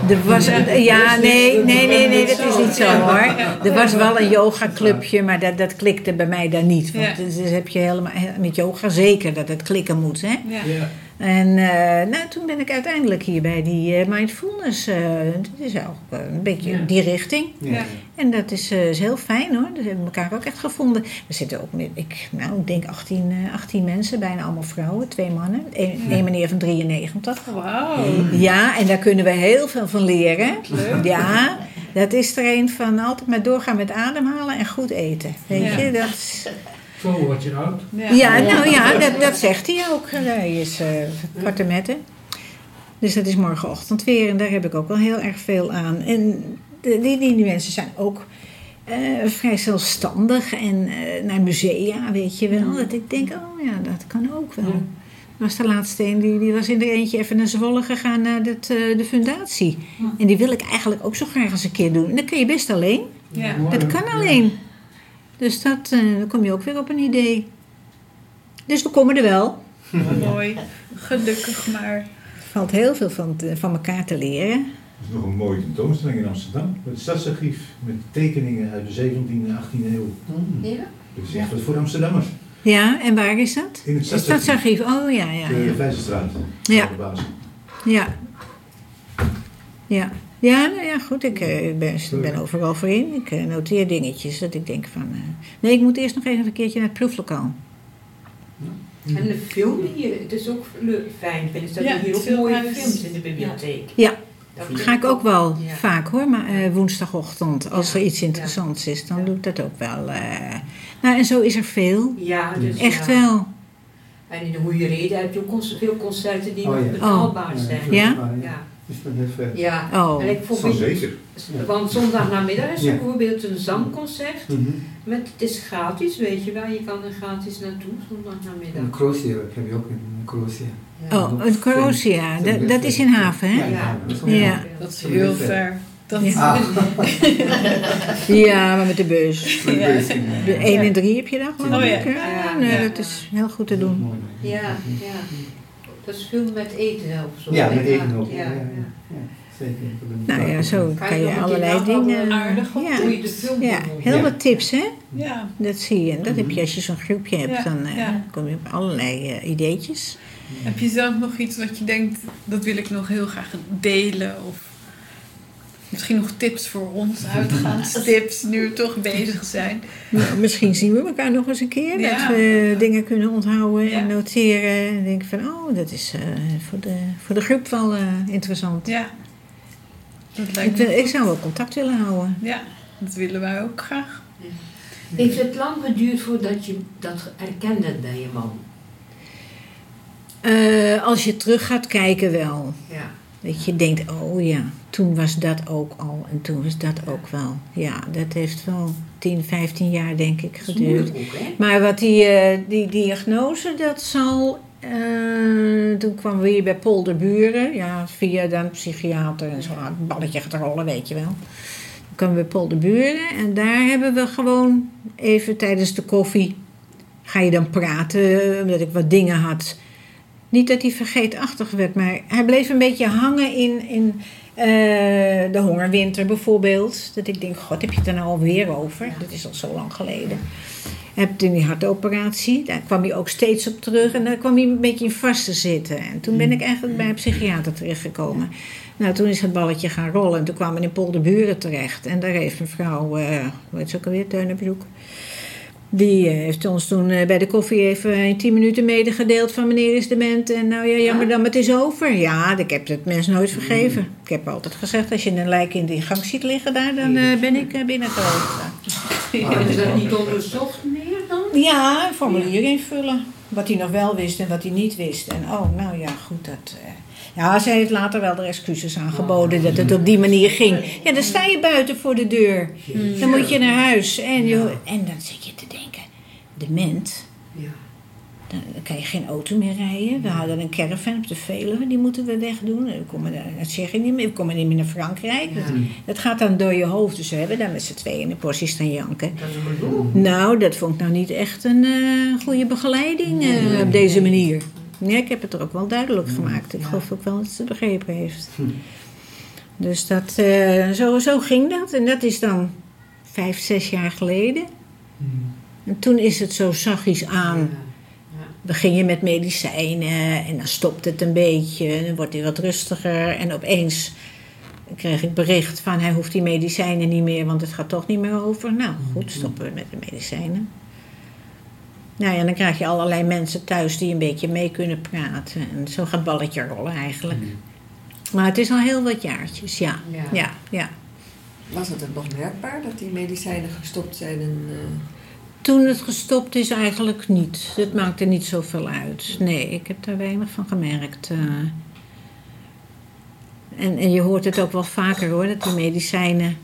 Er was, Ja. ja, nee, nee, nee, nee, dat is niet zo hoor. Er was wel een yoga-clubje, maar dat, dat klikte bij mij daar niet. Want Ja. dus heb je helemaal, met yoga zeker dat het klikken moet. Hè? Ja. En eh, nou, toen ben ik uiteindelijk hier bij die eh, mindfulness. eh dat is ook een beetje Ja. die richting. Ja. En dat is, eh, is heel fijn hoor. Dat hebben we elkaar ook echt gevonden. We zitten ook met, ik, nou, ik denk 18, eh, 18 mensen, bijna allemaal vrouwen, twee mannen. Eén Ja. meneer van 93. Wauw. Ja, en daar kunnen we heel veel van leren. Leuk. Ja, dat is er een van altijd maar doorgaan met ademhalen en goed eten. Weet Ja. je, dat is- Zo word je oud. ja, nou ja, dat, dat zegt hij ook. Hij is uh, kwart metten. Dus dat is morgenochtend weer en daar heb ik ook wel heel erg veel aan. En de, die, die, die mensen zijn ook eh, vrij zelfstandig en eh, naar musea, weet je wel. Dat ik denk, oh ja, dat kan ook wel. Er was de laatste een, die, die was in er eentje even naar Zwolle gegaan naar dat, eh, de fundatie. En die wil ik eigenlijk ook zo graag eens een keer doen. En dat kun je best alleen. Ja. Dat kan alleen. Dus dat, eh, dan kom je ook weer op een idee. Dus we komen er wel. Mooi. Gelukkig maar. Er valt heel veel van, te- van elkaar te leren. Er is nog een mooie tentoonstelling in Amsterdam. Het stadsarchief met tekeningen uit de 17e en 18e eeuw. Hmm. Ja? Dat is echt wat voor Amsterdammers. Ja, en waar is dat? In het Het stadsarchief. Stadsarchief. Oh ja, ja, De ja. Vijzelstraat. Ja. De basis. Ja. Ja. Ja, nou ja, goed. Ik eh, ben, ben overal voor in. Ik eh, noteer dingetjes dat ik denk van... eh, nee, ik moet eerst nog even een keertje naar het proeflokaal. En de film hier, het is ook fijn, vind ik, dat Ja, er hier ook mooie films in de bibliotheek. Ja. Dat Dat ga ik ook wel Ja. vaak hoor, maar eh, woensdagochtend. Als Ja. er iets interessants is, dan Ja. doe ik dat ook wel. eh. Nou, en zo is er veel. Ja, dus Echt ja. wel. En in de goede reden heb je ook veel concerten die Oh, betaalbaar zijn. Ja? Ja. Is dat? Ja. Oh. En ik zeker. want zondagnamiddag is er Ja. bijvoorbeeld een zangconcert. Mhm. Met, het is gratis, weet je wel. Je kan er gratis naartoe zondagnamiddag. En Kroatië heb je ook in Kroatië. Ja. Oh, een Corrosia, dat, dat is in haven, hè? Ja, ja, dat is heel ver. Ja. Ah, Ja, maar met de bus. Ja. De 1 en 3 heb je daar geloof Oh, ja. ik. Ja, Ja, nee, ja. dat is heel goed te doen. Ja, ja. Dat is veel met eten of zo. Ja, met eten ook. Ja, Ja, ja. Zeker. Nou ja, zo kan je allerlei dingen... aardig op Ja, Hoe je de film ja, heel Ja. wat tips, hè? ja. Dat zie je. En dat heb je als je zo'n groepje hebt. Ja, Dan eh, kom je op allerlei eh, ideetjes. Heb je zelf nog iets wat je denkt, dat wil ik nog heel graag delen? Of misschien nog tips voor ons, uitgaanstips, nu we toch bezig zijn. Nou, misschien zien we elkaar nog eens een keer. Ja. Dat we dingen kunnen onthouden en noteren. En denken van, oh, dat is eh, voor, de, voor de groep wel eh, interessant. Ja. Dat Ik, lijkt me ik goed. zou wel contact willen houden. Ja, dat willen wij ook graag. Heeft het lang geduurd voordat je dat erkende bij je man? Eh, als je terug gaat kijken wel. Ja. Dat je denkt, oh ja, toen was dat ook al en toen was dat ook wel. Ja, dat heeft wel 10, 15 jaar denk ik geduurd. ook? Maar wat die, eh, die diagnose, dat zal... eh, toen kwamen we hier bij Polderburen. Ja, via dan psychiater en zo. Het balletje gaat rollen, weet je wel. Toen kwamen we bij Polderburen. En daar hebben we gewoon even tijdens de koffie... Ga je dan praten, omdat ik wat dingen had. Niet dat hij vergeetachtig werd, maar hij bleef een beetje hangen in... in eh, de hongerwinter bijvoorbeeld. Dat ik denk, god, heb je het er nou alweer over? Ja. Dat is al zo lang geleden. Heeft in die hartoperatie, daar kwam hij ook steeds op terug. En daar kwam hij een beetje in vast te zitten. En toen ben ik eigenlijk bij een psychiater terechtgekomen. Nou, toen is het balletje gaan rollen. En toen kwamen in Polderburen terecht. En daar heeft mevrouw, eh hoe heet ze ook alweer, Teunenbroek. Die eh, heeft ons toen eh, bij de koffie even in 10 minuten medegedeeld van meneer is dement. En nou ja, jammer dan, maar het is over. Ja, ik heb het mensen nooit vergeven. Ik heb altijd gezegd, als je een lijk in die gang ziet liggen daar, dan eh, ben ik binnen geweest. Maar is dat niet onderzocht meer dan? Ja, een formulier invullen. Wat hij nog wel wist en wat hij niet wist. En oh, nou ja, goed, dat... Ja, zij heeft later wel de excuses aangeboden dat het op die manier ging. Ja, dan sta je buiten voor de deur. Dan moet je naar huis. En, je, en dan zit je dement, Ja. dan kan je geen auto meer rijden. We hadden een caravan op de Veluwe, die moeten we wegdoen. We komen naar Tsjechië niet meer, we komen niet meer naar Frankrijk. Dat, dat gaat dan door je hoofd. Dus we hebben daar met z'n tweeën in de portie staan janken. Dat is een gedoe. Nou, dat vond ik nou niet echt een eh, goede begeleiding eh, op deze manier. Nee, ik heb het er ook wel duidelijk gemaakt. Ik geloof ook wel dat ze begrepen heeft. Dus dat, eh, zo, zo ging dat. En dat is dan vijf, zes jaar geleden. En toen is het zo zachtjes aan. Begin je met medicijnen en dan stopt het een beetje. En dan wordt hij wat rustiger. En opeens kreeg ik bericht van hij hoeft die medicijnen niet meer, want het gaat toch niet meer over. Nou goed, stoppen we met de medicijnen. Nou ja, dan krijg je allerlei mensen thuis die een beetje mee kunnen praten. En zo gaat het balletje rollen eigenlijk. Maar het is al heel wat jaartjes, ja. Ja. Ja, ja. Was het nog merkbaar dat die medicijnen gestopt zijn? En, eh, Toen het gestopt is eigenlijk niet. Het maakte niet zoveel uit. Nee, ik heb daar weinig van gemerkt. eh. En, en je hoort het ook wel vaker hoor, dat die medicijnen...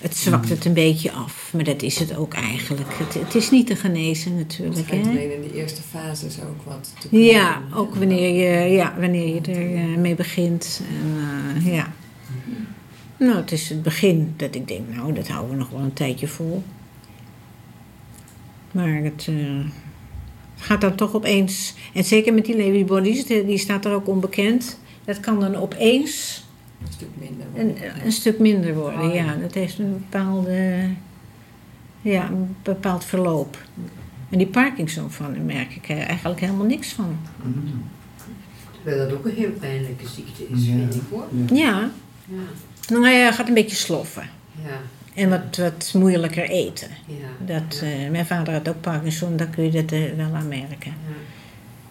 Het zwakt het een beetje af, maar dat is het ook eigenlijk. Het, het is niet te genezen het natuurlijk. Hè? alleen in de eerste fases ook wat te Ja, ook wanneer je, ja, wanneer je er eh, mee begint. En, eh, ja. Nou, het is het begin dat ik denk, nou, dat houden we nog wel een tijdje vol. Maar het eh, gaat dan toch opeens, en zeker met die Lewy bodies, die die staat er ook onbekend. Dat kan dan opeens Een stuk minder. een, een stuk minder worden. Ja, dat heeft een bepaalde, ja, een bepaald verloop. En die Parkinson van, merk ik er eigenlijk helemaal niks van. Terwijl dat ook een heel pijnlijke ziekte is, Ja. vind ik hoor. Ja, Ja. nou ja, gaat een beetje sloffen. Ja. En wat, wat moeilijker eten. Ja. Dat, eh, mijn vader had ook Parkinson, daar kun je dat eh, wel aan merken. Ja.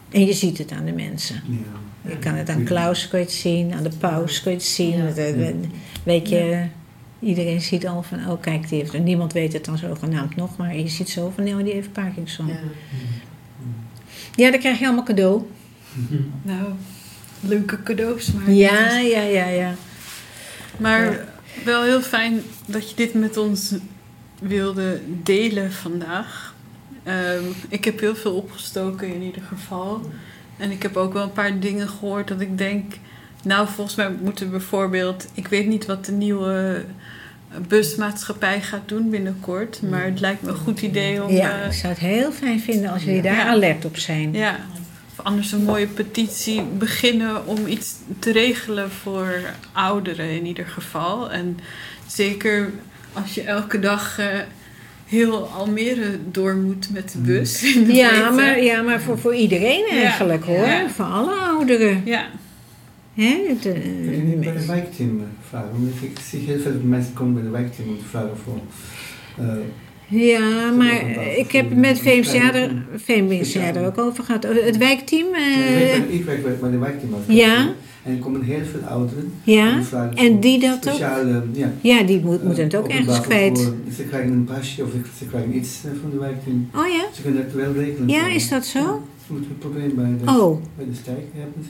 En je ziet het aan de mensen. Ja. Je kan het aan Klaus kun je het zien, aan de paus kun je het zien. Eh, weet je, iedereen ziet al van, oh kijk, die heeft, niemand weet het dan zogenaamd nog, maar je ziet zo van, nee, die heeft Parkinson. Ja. Ja, dan krijg je allemaal cadeau. Nou, leuke cadeaus. Maar, Ja, ja, ja, ja. maar wel heel fijn dat je dit met ons wilde delen vandaag. Ehm, ik heb heel veel opgestoken in ieder geval. En ik heb ook wel een paar dingen gehoord dat ik denk... Nou, volgens mij moeten we bijvoorbeeld... Ik weet niet wat de nieuwe busmaatschappij gaat doen binnenkort. Maar het lijkt me een goed idee om... Ja, eh, ik zou het heel fijn vinden als jullie daar Ja. alert op zijn. Ja, anders een mooie petitie beginnen om iets te regelen voor ouderen in ieder geval. En zeker als je elke dag eh, heel Almere door moet met de bus. in de Ja, breedte. maar, ja, maar voor, voor iedereen Ja. eigenlijk hoor. Ja. Voor alle ouderen. Ja, Hè? Het, eh, Ik bij de wijkteam eh, vragen, omdat ik zie heel veel mensen komen bij de wijkteam om te vragen voor. eh, ja, maar ik heb met VMCA er, VMCA er ook over gehad. Het wijkteam, ik eh, werk bij- ik werk bij- de wijkteam. Ja. En er komen heel veel ouderen. ja. En die dat ook? speciale, ja, Ja, die moet, moeten het eh, ook ergens kwijt. Ze krijgen een pasje of ze krijgen iets eh, van de wijkteam. Oh ja? Ze kunnen het wel regelen. Ja, is dat zo? Moeten het proberen bij de, Oh. bij de stijk. Hebben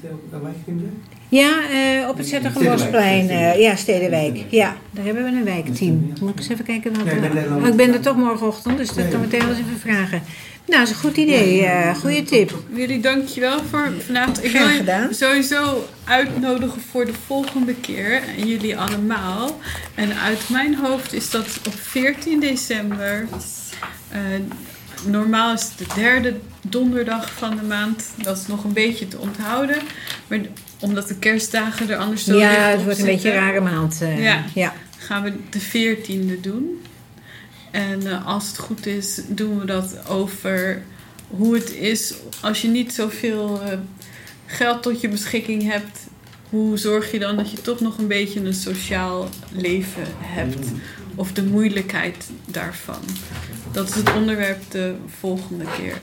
daar? Ja, eh, op het Zettergembosplein. Stedenwijk, eh ja, Stedenwijk. Ja, daar hebben we een wijkteam. Moet ik eens even kijken wat Ja, ik ben er... Oh, ik ben er toch morgenochtend, dus dat kan meteen wel eens even vragen. Nou, dat is een goed idee. eh goede tip. jullie dankjewel voor vanavond. Ik wil je gedaan. sowieso uitnodigen voor de volgende keer. En jullie allemaal. En uit mijn hoofd is dat op 14 december. Eh, normaal is het de derde donderdag van de maand. Dat is nog een beetje te onthouden. Maar omdat de kerstdagen er anders zo Ja, het wordt een beetje een rare maand. eh, Ja. ja. gaan we de 14e doen. En eh, als het goed is, doen we dat over hoe het is als je niet zoveel eh, geld tot je beschikking hebt. Hoe zorg je dan dat je toch nog een beetje een sociaal leven hebt? Of de moeilijkheid daarvan. Dat is het onderwerp de volgende keer.